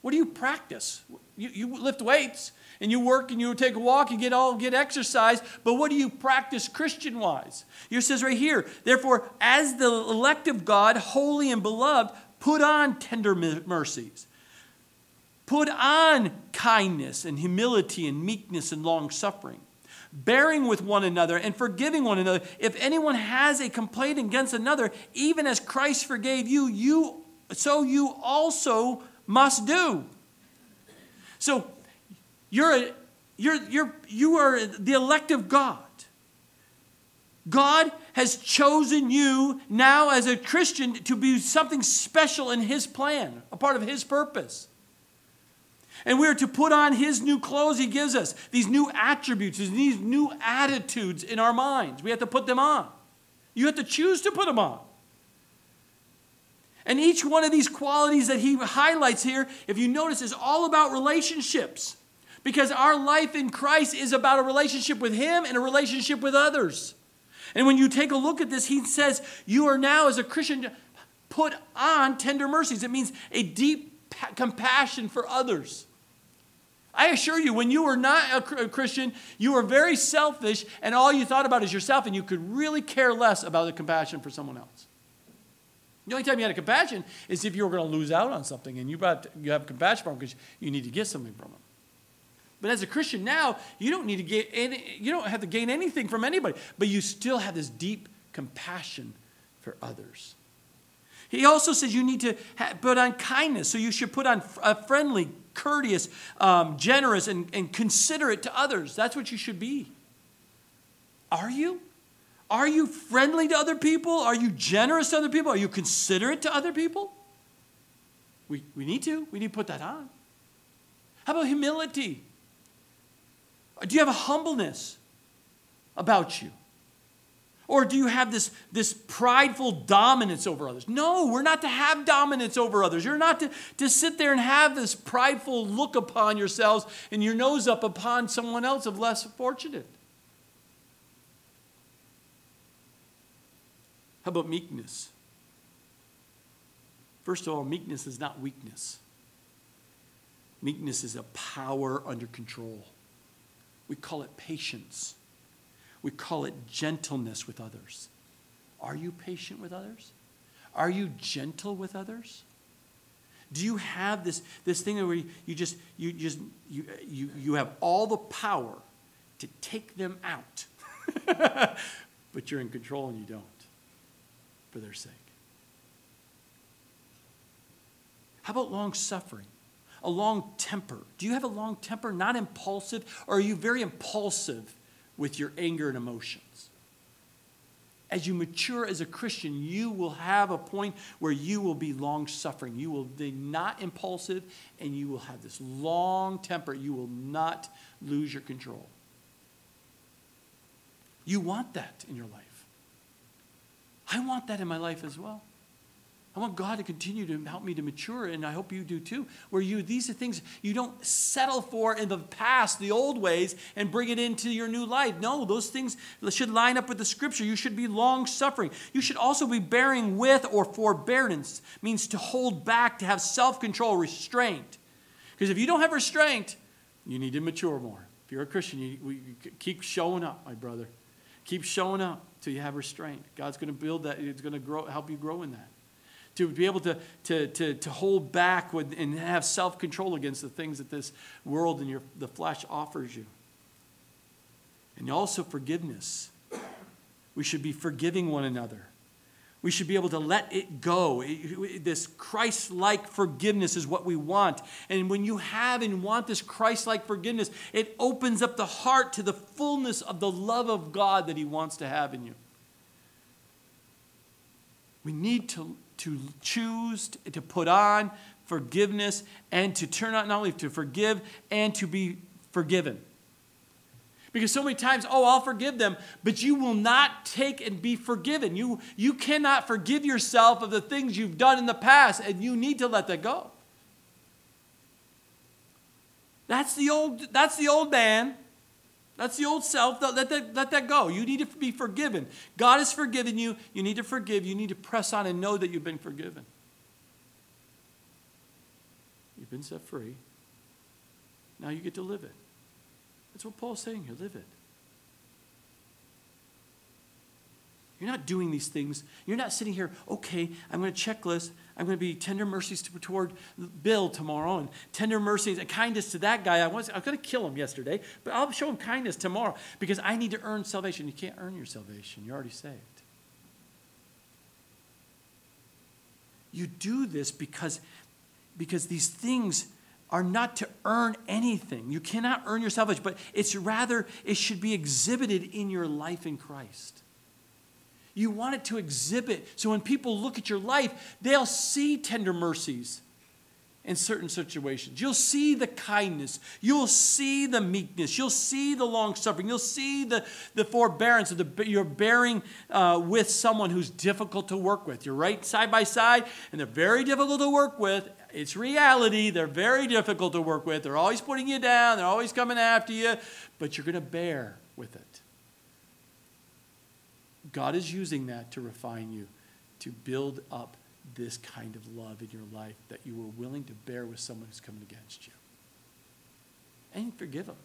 What do you practice? You, you lift weights and you work and you take a walk and get all get exercise, but what do you practice Christian wise? It says right here, therefore, as the elect of God, holy and beloved, put on tender mercies Put on kindness and humility and meekness and long suffering, bearing with one another and forgiving one another. If anyone has a complaint against another, even as Christ forgave you, you so you also must do. So you're a, you're, you're, you are the elect of God. God has chosen you now as a Christian to be something special in His plan, a part of His purpose. And we are to put on his new clothes he gives us, these new attributes, these new attitudes in our minds. We have to put them on. You have to choose to put them on. And each one of these qualities that he highlights here, if you notice, is all about relationships. Because our life in Christ is about a relationship with him and a relationship with others. And when you take a look at this, he says, You are now, as a Christian, put on tender mercies. It means a deep compassion for others. I assure you, when you were not a Christian, you were very selfish, and all you thought about is yourself, and you could really care less about the compassion for someone else. The only time you had a compassion is if you were going to lose out on something, and you, brought, you have compassion for them because you need to get something from them. But as a Christian now, you don't need to get any, you don't have to gain anything from anybody, but you still have this deep compassion for others. He also says you need to put on kindness, so you should put on a friendly, courteous, um, generous, and, and considerate to others. That's what you should be. Are you? Are you friendly to other people? Are you generous to other people? Are you considerate to other people? We, we need to. We need to put that on. How about humility? Do you have a humbleness about you? Or do you have this, this prideful dominance over others? No, we're not to have dominance over others. You're not to, to sit there and have this prideful look upon yourselves and your nose up upon someone else of less fortunate. How about meekness? First of all, meekness is not weakness. Meekness is a power under control. We call it patience. We call it gentleness with others. Are you patient with others? Are you gentle with others? Do you have this, this thing where you just you just you, you, you have all the power to take them out, but you're in control and you don't for their sake? How about long suffering? A long temper. Do you have a long temper, not impulsive, or are you very impulsive with your anger and emotions. As you mature as a Christian, you will have a point where you will be long suffering. You will be not impulsive and you will have this long temper. You will not lose your control. You want that in your life. I want that in my life as well. I want God to continue to help me to mature, and I hope you do too. Where you, these are things you don't settle for in the past, the old ways, and bring it into your new life. No, those things should line up with the scripture. You should be long suffering. You should also be bearing with or forbearance, means to hold back, to have self control, restraint. Because if you don't have restraint, you need to mature more. If you're a Christian, you, you keep showing up, my brother. Keep showing up till you have restraint. God's going to build that, It's going to grow, help you grow in that to be able to, to, to, to hold back with, and have self control against the things that this world and your, the flesh offers you. And also forgiveness. We should be forgiving one another. We should be able to let it go. This Christ like forgiveness is what we want. And when you have and want this Christ like forgiveness, it opens up the heart to the fullness of the love of God that He wants to have in you. We need to to choose to put on forgiveness and to turn out not only to forgive and to be forgiven. Because so many times, oh, I'll forgive them, but you will not take and be forgiven. You, you cannot forgive yourself of the things you've done in the past, and you need to let that go. That's the old, that's the old man. That's the old self. Let that, let that go. You need to be forgiven. God has forgiven you. You need to forgive. You need to press on and know that you've been forgiven. You've been set free. Now you get to live it. That's what Paul's saying here live it. You're not doing these things. You're not sitting here, okay, I'm going to checklist. I'm going to be tender mercies toward Bill tomorrow and tender mercies and kindness to that guy. I was, I was going to kill him yesterday, but I'll show him kindness tomorrow because I need to earn salvation. You can't earn your salvation, you're already saved. You do this because, because these things are not to earn anything. You cannot earn your salvation, but it's rather, it should be exhibited in your life in Christ. You want it to exhibit. So when people look at your life, they'll see tender mercies in certain situations. You'll see the kindness. You'll see the meekness. You'll see the long suffering. You'll see the, the forbearance. Of the, you're bearing uh, with someone who's difficult to work with. You're right side by side, and they're very difficult to work with. It's reality. They're very difficult to work with. They're always putting you down. They're always coming after you, but you're going to bear with it. God is using that to refine you, to build up this kind of love in your life that you were willing to bear with someone who's coming against you. And forgive them.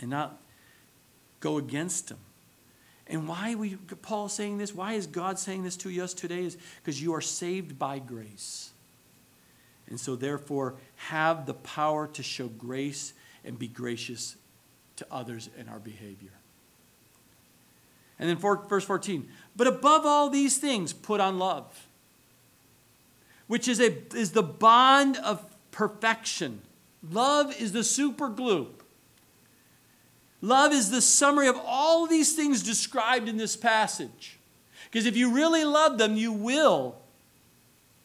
And not go against them. And why we Paul saying this? Why is God saying this to us today? Is because you are saved by grace. And so therefore have the power to show grace and be gracious to others in our behavior. And then verse 14, but above all these things, put on love, which is, a, is the bond of perfection. Love is the super glue. Love is the summary of all these things described in this passage. Because if you really love them, you will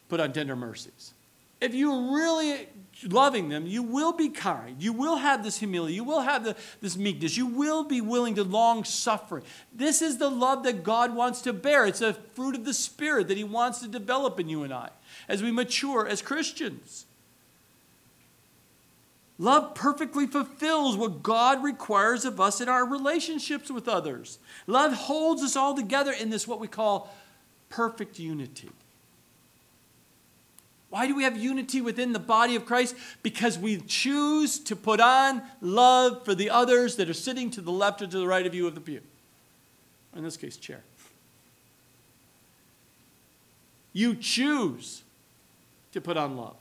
put on tender mercies. if you're really loving them, you will be kind. You will have this humility. You will have the, this meekness. You will be willing to long suffer. This is the love that God wants to bear. It's a fruit of the Spirit that He wants to develop in you and I as we mature as Christians. Love perfectly fulfills what God requires of us in our relationships with others. Love holds us all together in this, what we call perfect unity. Why do we have unity within the body of Christ? Because we choose to put on love for the others that are sitting to the left or to the right of you of the pew. In this case, chair. You choose to put on love.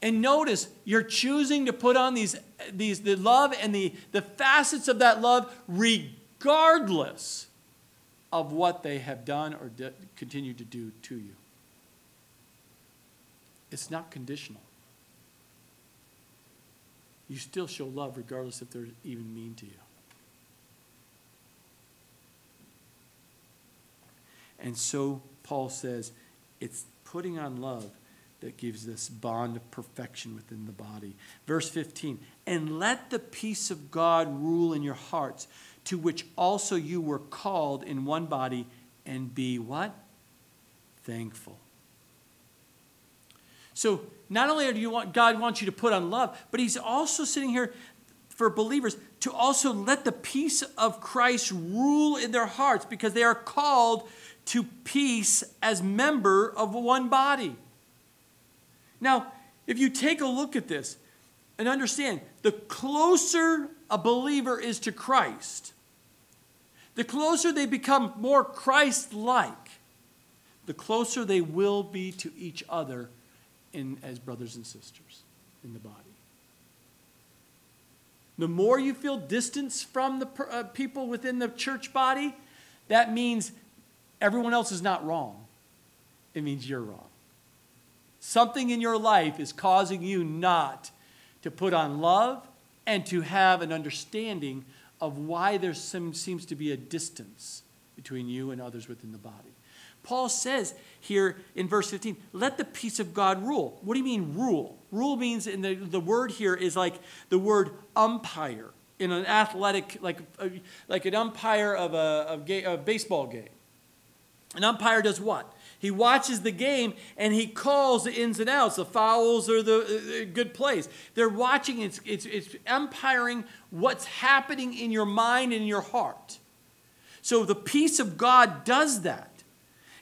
And notice, you're choosing to put on these, these the love and the, the facets of that love regardless of what they have done or de- continue to do to you. It's not conditional. You still show love regardless if they're even mean to you. And so Paul says it's putting on love that gives this bond of perfection within the body. Verse 15, and let the peace of God rule in your hearts, to which also you were called in one body, and be what? Thankful. So not only do you want God wants you to put on love, but He's also sitting here for believers to also let the peace of Christ rule in their hearts because they are called to peace as member of one body. Now, if you take a look at this and understand, the closer a believer is to Christ, the closer they become more Christ like, the closer they will be to each other in, as brothers and sisters in the body. The more you feel distance from the uh, people within the church body, that means everyone else is not wrong. It means you're wrong. Something in your life is causing you not to put on love and to have an understanding of why there seems to be a distance between you and others within the body. Paul says here in verse 15, let the peace of God rule. What do you mean rule? Rule means, in the, the word here is like the word umpire in an athletic, like, uh, like an umpire of a, a, a baseball game. An umpire does what? He watches the game and he calls the ins and outs, the fouls or the uh, uh good plays. They're watching, it's, it's, it's umpiring what's happening in your mind and your heart. So the peace of God does that.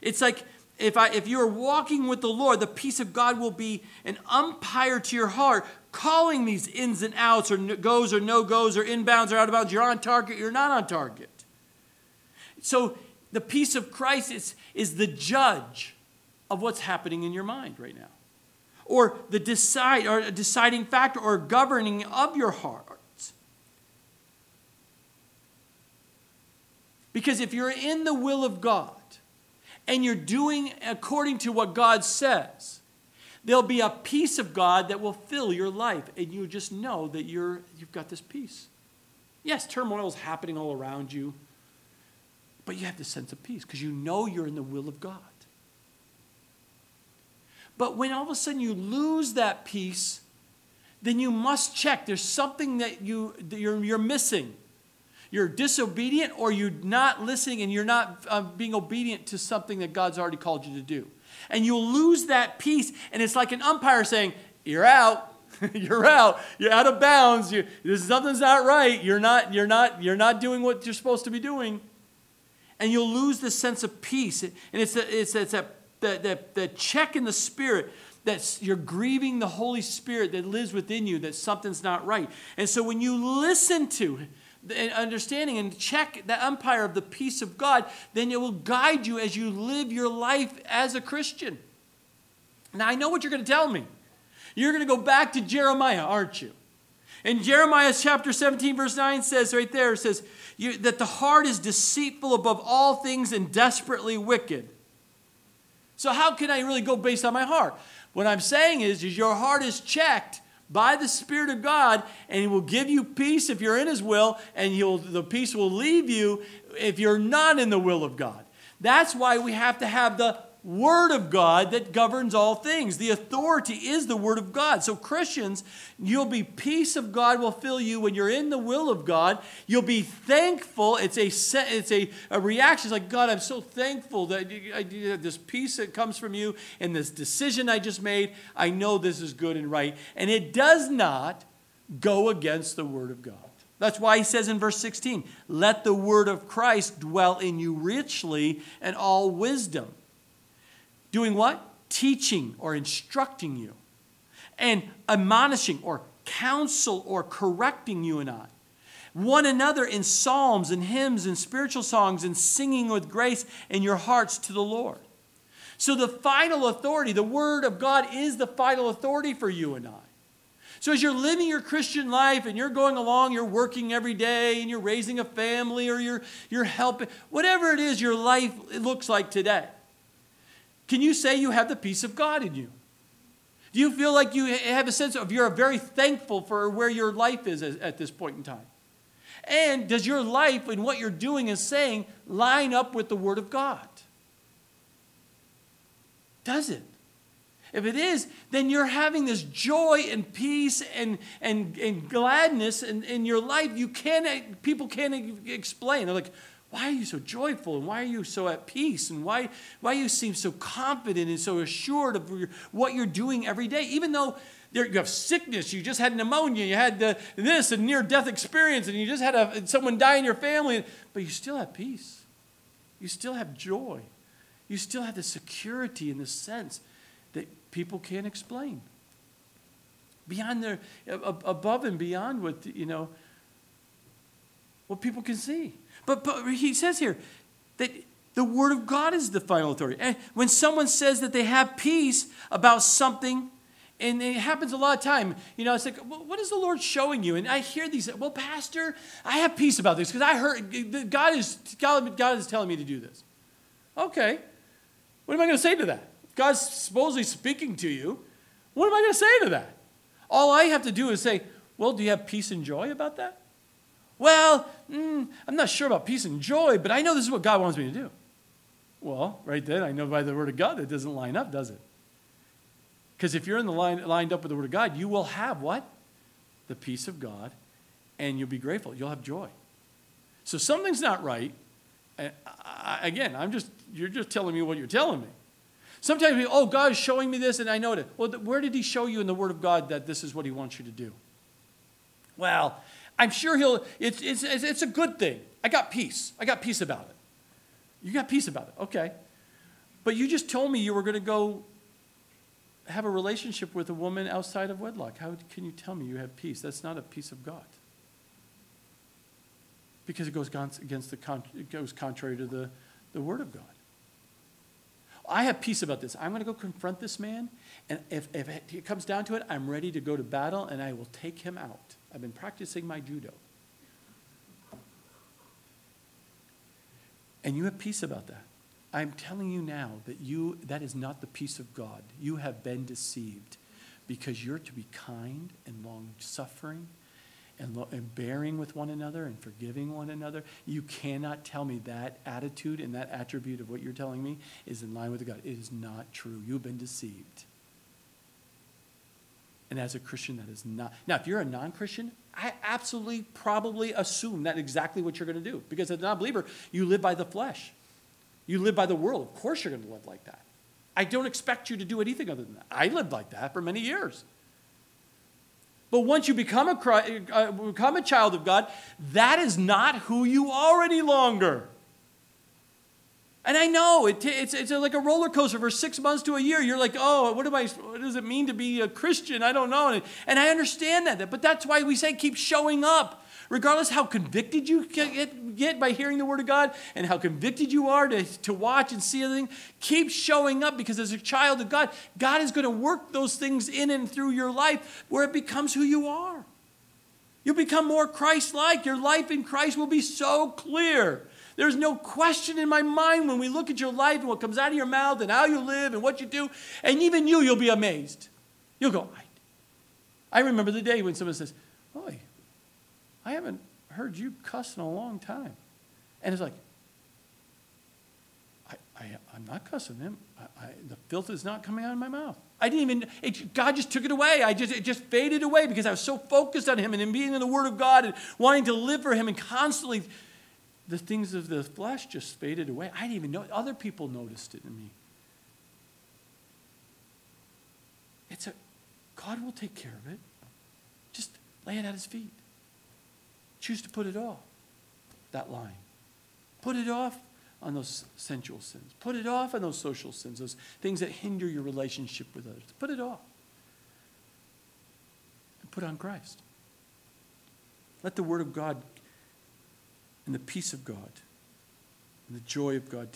It's like if, I, if you're walking with the Lord, the peace of God will be an umpire to your heart, calling these ins and outs, or goes or no goes, or inbounds or out of bounds. You're on target, you're not on target. So the peace of Christ is, is the judge of what's happening in your mind right now, or the decide or a deciding factor or governing of your heart. Because if you're in the will of God, and you're doing according to what God says, there'll be a peace of God that will fill your life, and you just know that you're, you've got this peace. Yes, turmoil is happening all around you, but you have this sense of peace because you know you're in the will of God. But when all of a sudden you lose that peace, then you must check. There's something that, you, that you're, you're missing you're disobedient or you're not listening and you're not uh, being obedient to something that God's already called you to do. And you'll lose that peace. And it's like an umpire saying, You're out. you're out. You're out of bounds. You, something's not right. You're not, you're, not, you're not doing what you're supposed to be doing. And you'll lose this sense of peace. And it's, a, it's, it's a, the, the, the check in the spirit that you're grieving the Holy Spirit that lives within you, that something's not right. And so when you listen to understanding and check the umpire of the peace of God, then it will guide you as you live your life as a Christian. Now, I know what you're going to tell me. You're going to go back to Jeremiah, aren't you? And Jeremiah chapter 17, verse 9 says right there, it says that the heart is deceitful above all things and desperately wicked. So, how can I really go based on my heart? What I'm saying is, is your heart is checked by the Spirit of God, and He will give you peace if you're in His will, and you'll, the peace will leave you if you're not in the will of God. That's why we have to have the Word of God that governs all things. The authority is the Word of God. So, Christians, you'll be peace of God will fill you when you're in the will of God. You'll be thankful. It's a it's a, a reaction. It's like God, I'm so thankful that I, this peace that comes from you and this decision I just made. I know this is good and right, and it does not go against the Word of God. That's why he says in verse 16, let the word of Christ dwell in you richly and all wisdom. Doing what? Teaching or instructing you, and admonishing or counsel or correcting you and I. One another in psalms and hymns and spiritual songs and singing with grace in your hearts to the Lord. So, the final authority, the Word of God, is the final authority for you and I. So, as you're living your Christian life and you're going along, you're working every day and you're raising a family or you're, you're helping, whatever it is your life looks like today, can you say you have the peace of God in you? Do you feel like you have a sense of you're very thankful for where your life is at this point in time? And does your life and what you're doing and saying line up with the Word of God? Does it? If it is, then you're having this joy and peace and, and, and gladness in, in your life. You can't, people can't explain. They're like, why are you so joyful? And why are you so at peace? And why, why you seem so confident and so assured of your, what you're doing every day? Even though there, you have sickness, you just had pneumonia, you had the, this and near death experience, and you just had a, someone die in your family, but you still have peace. You still have joy. You still have the security in the sense that people can't explain. Beyond their, above and beyond what, you know, what people can see. But, but he says here that the Word of God is the final authority. And when someone says that they have peace about something, and it happens a lot of time, you know, it's like, well, what is the Lord showing you? And I hear these, well, Pastor, I have peace about this because I heard God is, God, God is telling me to do this. Okay. What am I going to say to that? God's supposedly speaking to you, what am I going to say to that? All I have to do is say, Well, do you have peace and joy about that? Well, mm, I'm not sure about peace and joy, but I know this is what God wants me to do. Well, right then, I know by the Word of God that doesn't line up, does it? Because if you're in the line lined up with the Word of God, you will have what? The peace of God, and you'll be grateful. You'll have joy. So something's not right. Again, I'm just you're just telling me what you're telling me. Sometimes we, oh, God is showing me this and I know it. Well, where did He show you in the Word of God that this is what He wants you to do? Well, I'm sure He'll, it's, it's, it's a good thing. I got peace. I got peace about it. You got peace about it. Okay. But you just told me you were going to go have a relationship with a woman outside of wedlock. How can you tell me you have peace? That's not a peace of God. Because it goes against the, it goes contrary to the, the Word of God. I have peace about this. I'm going to go confront this man, and if, if it comes down to it, I'm ready to go to battle, and I will take him out. I've been practicing my judo. And you have peace about that. I'm telling you now that you that is not the peace of God. You have been deceived because you're to be kind and long suffering and, lo- and bearing with one another and forgiving one another. You cannot tell me that attitude and that attribute of what you're telling me is in line with God. It is not true. You've been deceived. And as a Christian, that is not. Now, if you're a non Christian, I absolutely probably assume that exactly what you're going to do. Because as a non believer, you live by the flesh, you live by the world. Of course, you're going to live like that. I don't expect you to do anything other than that. I lived like that for many years. But once you become a, uh, become a child of God, that is not who you are any longer. And I know it, it's, it's like a roller coaster for six months to a year. You're like, oh, what, am I, what does it mean to be a Christian? I don't know. And I understand that. But that's why we say keep showing up regardless how convicted you get, by hearing the Word of God and how convicted you are to, to watch and see everything, keep showing up because as a child of God, God is going to work those things in and through your life where it becomes who you are. You'll become more Christ like. Your life in Christ will be so clear. There's no question in my mind when we look at your life and what comes out of your mouth and how you live and what you do. And even you, you'll be amazed. You'll go, I, I remember the day when someone says, Boy, I haven't heard you cuss in a long time. And it's like, I, I, I'm not cussing him. I, I, the filth is not coming out of my mouth. I didn't even, it, God just took it away. I just, it just faded away because I was so focused on him and in being in the Word of God and wanting to live for him and constantly, the things of the flesh just faded away. I didn't even know. Other people noticed it in me. It's a, God will take care of it. Just lay it at his feet. Choose to put it off, that line. Put it off on those sensual sins. Put it off on those social sins, those things that hinder your relationship with others. Put it off. And put on Christ. Let the Word of God and the peace of God and the joy of God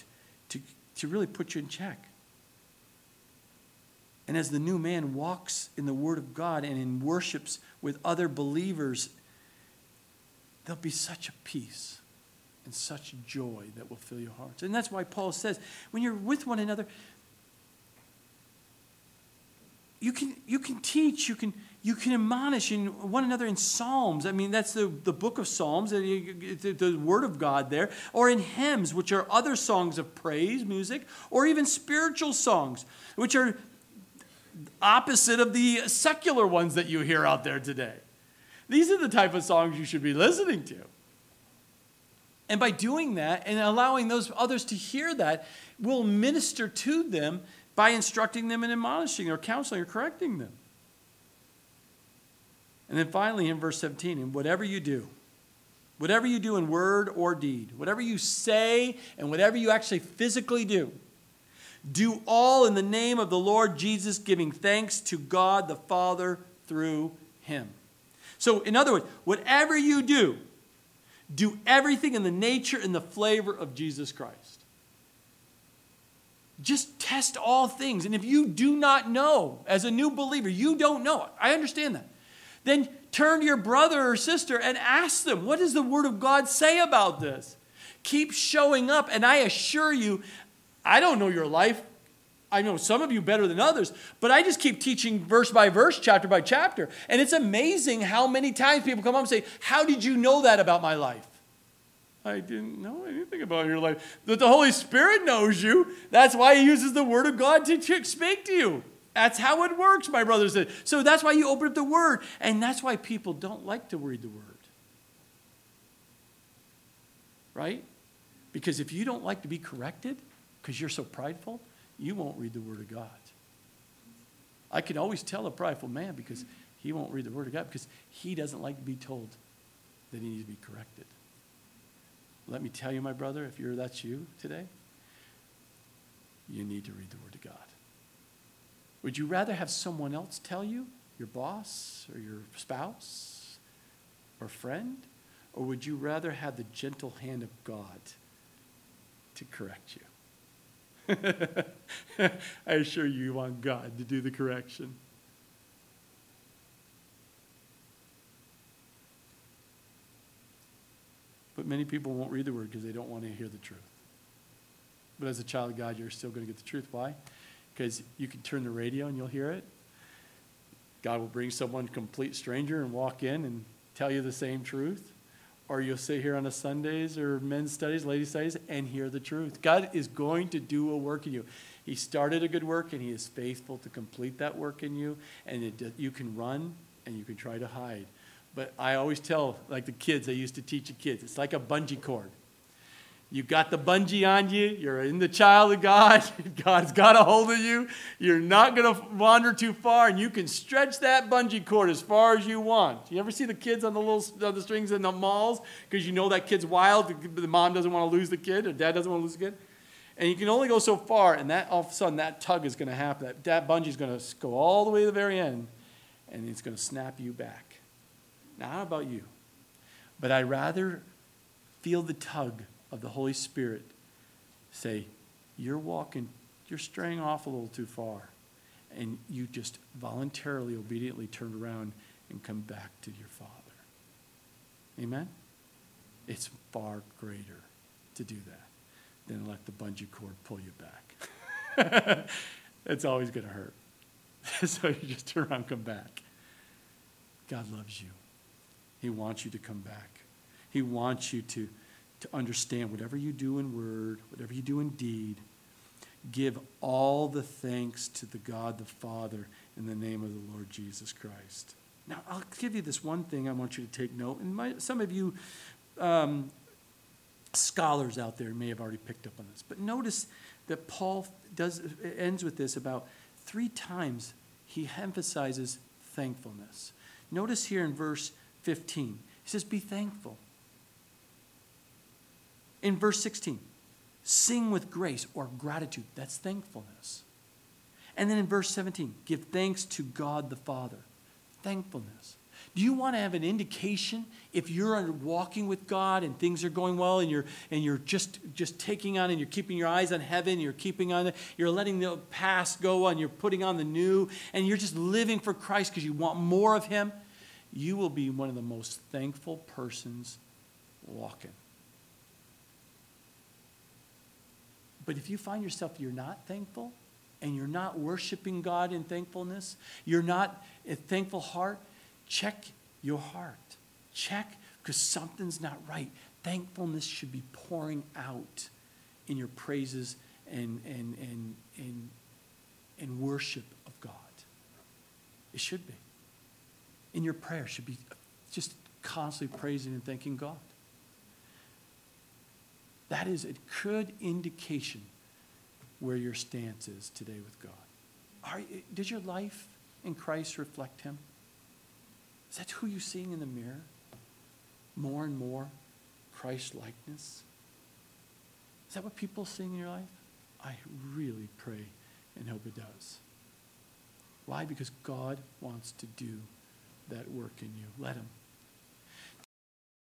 to, to really put you in check. And as the new man walks in the Word of God and in worships with other believers, there'll be such a peace and such joy that will fill your hearts. And that's why Paul says, when you're with one another, you can, you can teach, you can, you can admonish in one another in Psalms. I mean, that's the, the book of Psalms, the, the Word of God there, or in hymns, which are other songs of praise, music, or even spiritual songs, which are opposite of the secular ones that you hear out there today. These are the type of songs you should be listening to. And by doing that and allowing those others to hear that, we'll minister to them by instructing them and admonishing or counseling or correcting them. And then finally, in verse 17, and whatever you do, whatever you do in word or deed, whatever you say and whatever you actually physically do, do all in the name of the Lord Jesus, giving thanks to God the Father through him. So, in other words, whatever you do, do everything in the nature and the flavor of Jesus Christ. Just test all things. And if you do not know, as a new believer, you don't know, I understand that. Then turn to your brother or sister and ask them, what does the Word of God say about this? Keep showing up. And I assure you, I don't know your life. I know some of you better than others, but I just keep teaching verse by verse, chapter by chapter. And it's amazing how many times people come up and say, How did you know that about my life? I didn't know anything about your life. That the Holy Spirit knows you. That's why He uses the Word of God to speak to you. That's how it works, my brothers. So that's why you open up the Word. And that's why people don't like to read the Word. Right? Because if you don't like to be corrected, because you're so prideful, you won't read the Word of God. I can always tell a prideful man because he won't read the Word of God because he doesn't like to be told that he needs to be corrected. Let me tell you, my brother, if you're that's you today, you need to read the Word of God. Would you rather have someone else tell you, your boss or your spouse or friend, or would you rather have the gentle hand of God to correct you? I assure you, you want God to do the correction. But many people won't read the word because they don't want to hear the truth. But as a child of God, you're still going to get the truth. Why? Because you can turn the radio and you'll hear it. God will bring someone complete stranger and walk in and tell you the same truth or you'll sit here on a Sundays or men's studies, ladies' studies, and hear the truth. God is going to do a work in you. He started a good work, and He is faithful to complete that work in you. And it, you can run and you can try to hide. But I always tell, like the kids, I used to teach the kids, it's like a bungee cord. You got the bungee on you. You're in the child of God. God's got a hold of you. You're not going to wander too far, and you can stretch that bungee cord as far as you want. You ever see the kids on the little on the strings in the malls because you know that kid's wild. The mom doesn't want to lose the kid, or dad doesn't want to lose the kid. And you can only go so far, and that all of a sudden that tug is going to happen. That, that bungee is going to go all the way to the very end, and it's going to snap you back. Now, how about you? But I'd rather feel the tug of the Holy Spirit say, You're walking, you're straying off a little too far. And you just voluntarily, obediently turn around and come back to your Father. Amen? It's far greater to do that than let the bungee cord pull you back. it's always going to hurt. so you just turn around and come back. God loves you. He wants you to come back. He wants you to to understand whatever you do in word, whatever you do in deed, give all the thanks to the God the Father in the name of the Lord Jesus Christ. Now, I'll give you this one thing I want you to take note. And my, some of you um, scholars out there may have already picked up on this. But notice that Paul does, ends with this about three times he emphasizes thankfulness. Notice here in verse 15, he says, Be thankful. In verse 16, sing with grace or gratitude. That's thankfulness. And then in verse 17, give thanks to God the Father. Thankfulness. Do you want to have an indication if you're walking with God and things are going well and you're and you're just just taking on and you're keeping your eyes on heaven, you're keeping on you're letting the past go and you're putting on the new and you're just living for Christ because you want more of him, you will be one of the most thankful persons walking. But if you find yourself you're not thankful and you're not worshiping God in thankfulness, you're not a thankful heart, check your heart. Check because something's not right. Thankfulness should be pouring out in your praises and, and, and, and, and worship of God. It should be. In your prayer should be just constantly praising and thanking God. That is a good indication where your stance is today with God. Are, does your life in Christ reflect Him? Is that who you're seeing in the mirror? More and more Christ likeness? Is that what people are seeing in your life? I really pray and hope it does. Why? Because God wants to do that work in you. Let Him.